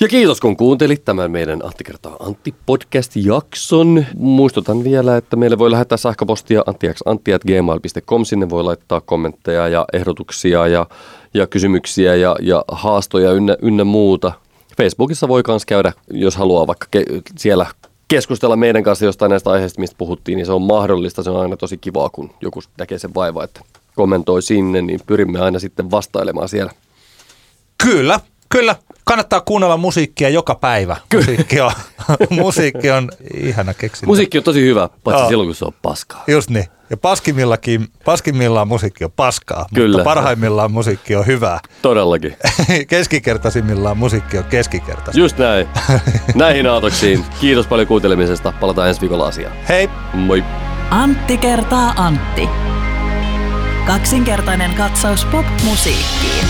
Ja kiitos kun kuuntelit tämän meidän Antti kertaa Antti podcast-jakson. Muistutan vielä, että meille voi lähettää sähköpostia anttiaxantti.gmail.com. Sinne voi laittaa kommentteja ja ehdotuksia ja, ja kysymyksiä ja, ja haastoja ynnä, ynnä muuta. Facebookissa voi myös käydä, jos haluaa vaikka ke- siellä keskustella meidän kanssa jostain näistä aiheista, mistä puhuttiin, niin se on mahdollista. Se on aina tosi kivaa, kun joku näkee sen vaivaa, että kommentoi sinne, niin pyrimme aina sitten vastailemaan siellä. Kyllä, Kyllä, kannattaa kuunnella musiikkia joka päivä. Musiikki on, musiikki on ihana keksintö. Musiikki on tosi hyvä, paitsi Joo. silloin kun se on paskaa. Just niin. Ja paskimmillakin, paskimmillaan musiikki on paskaa, Kyllä. mutta parhaimmillaan musiikki on hyvää. Todellakin. Keskikertaisimmillaan musiikki on keskikertaista. Just näin. Näihin aatoksiin. Kiitos paljon kuuntelemisesta. Palataan ensi viikolla asiaan. Hei. Moi. Antti kertaa Antti. Kaksinkertainen katsaus pop-musiikkiin.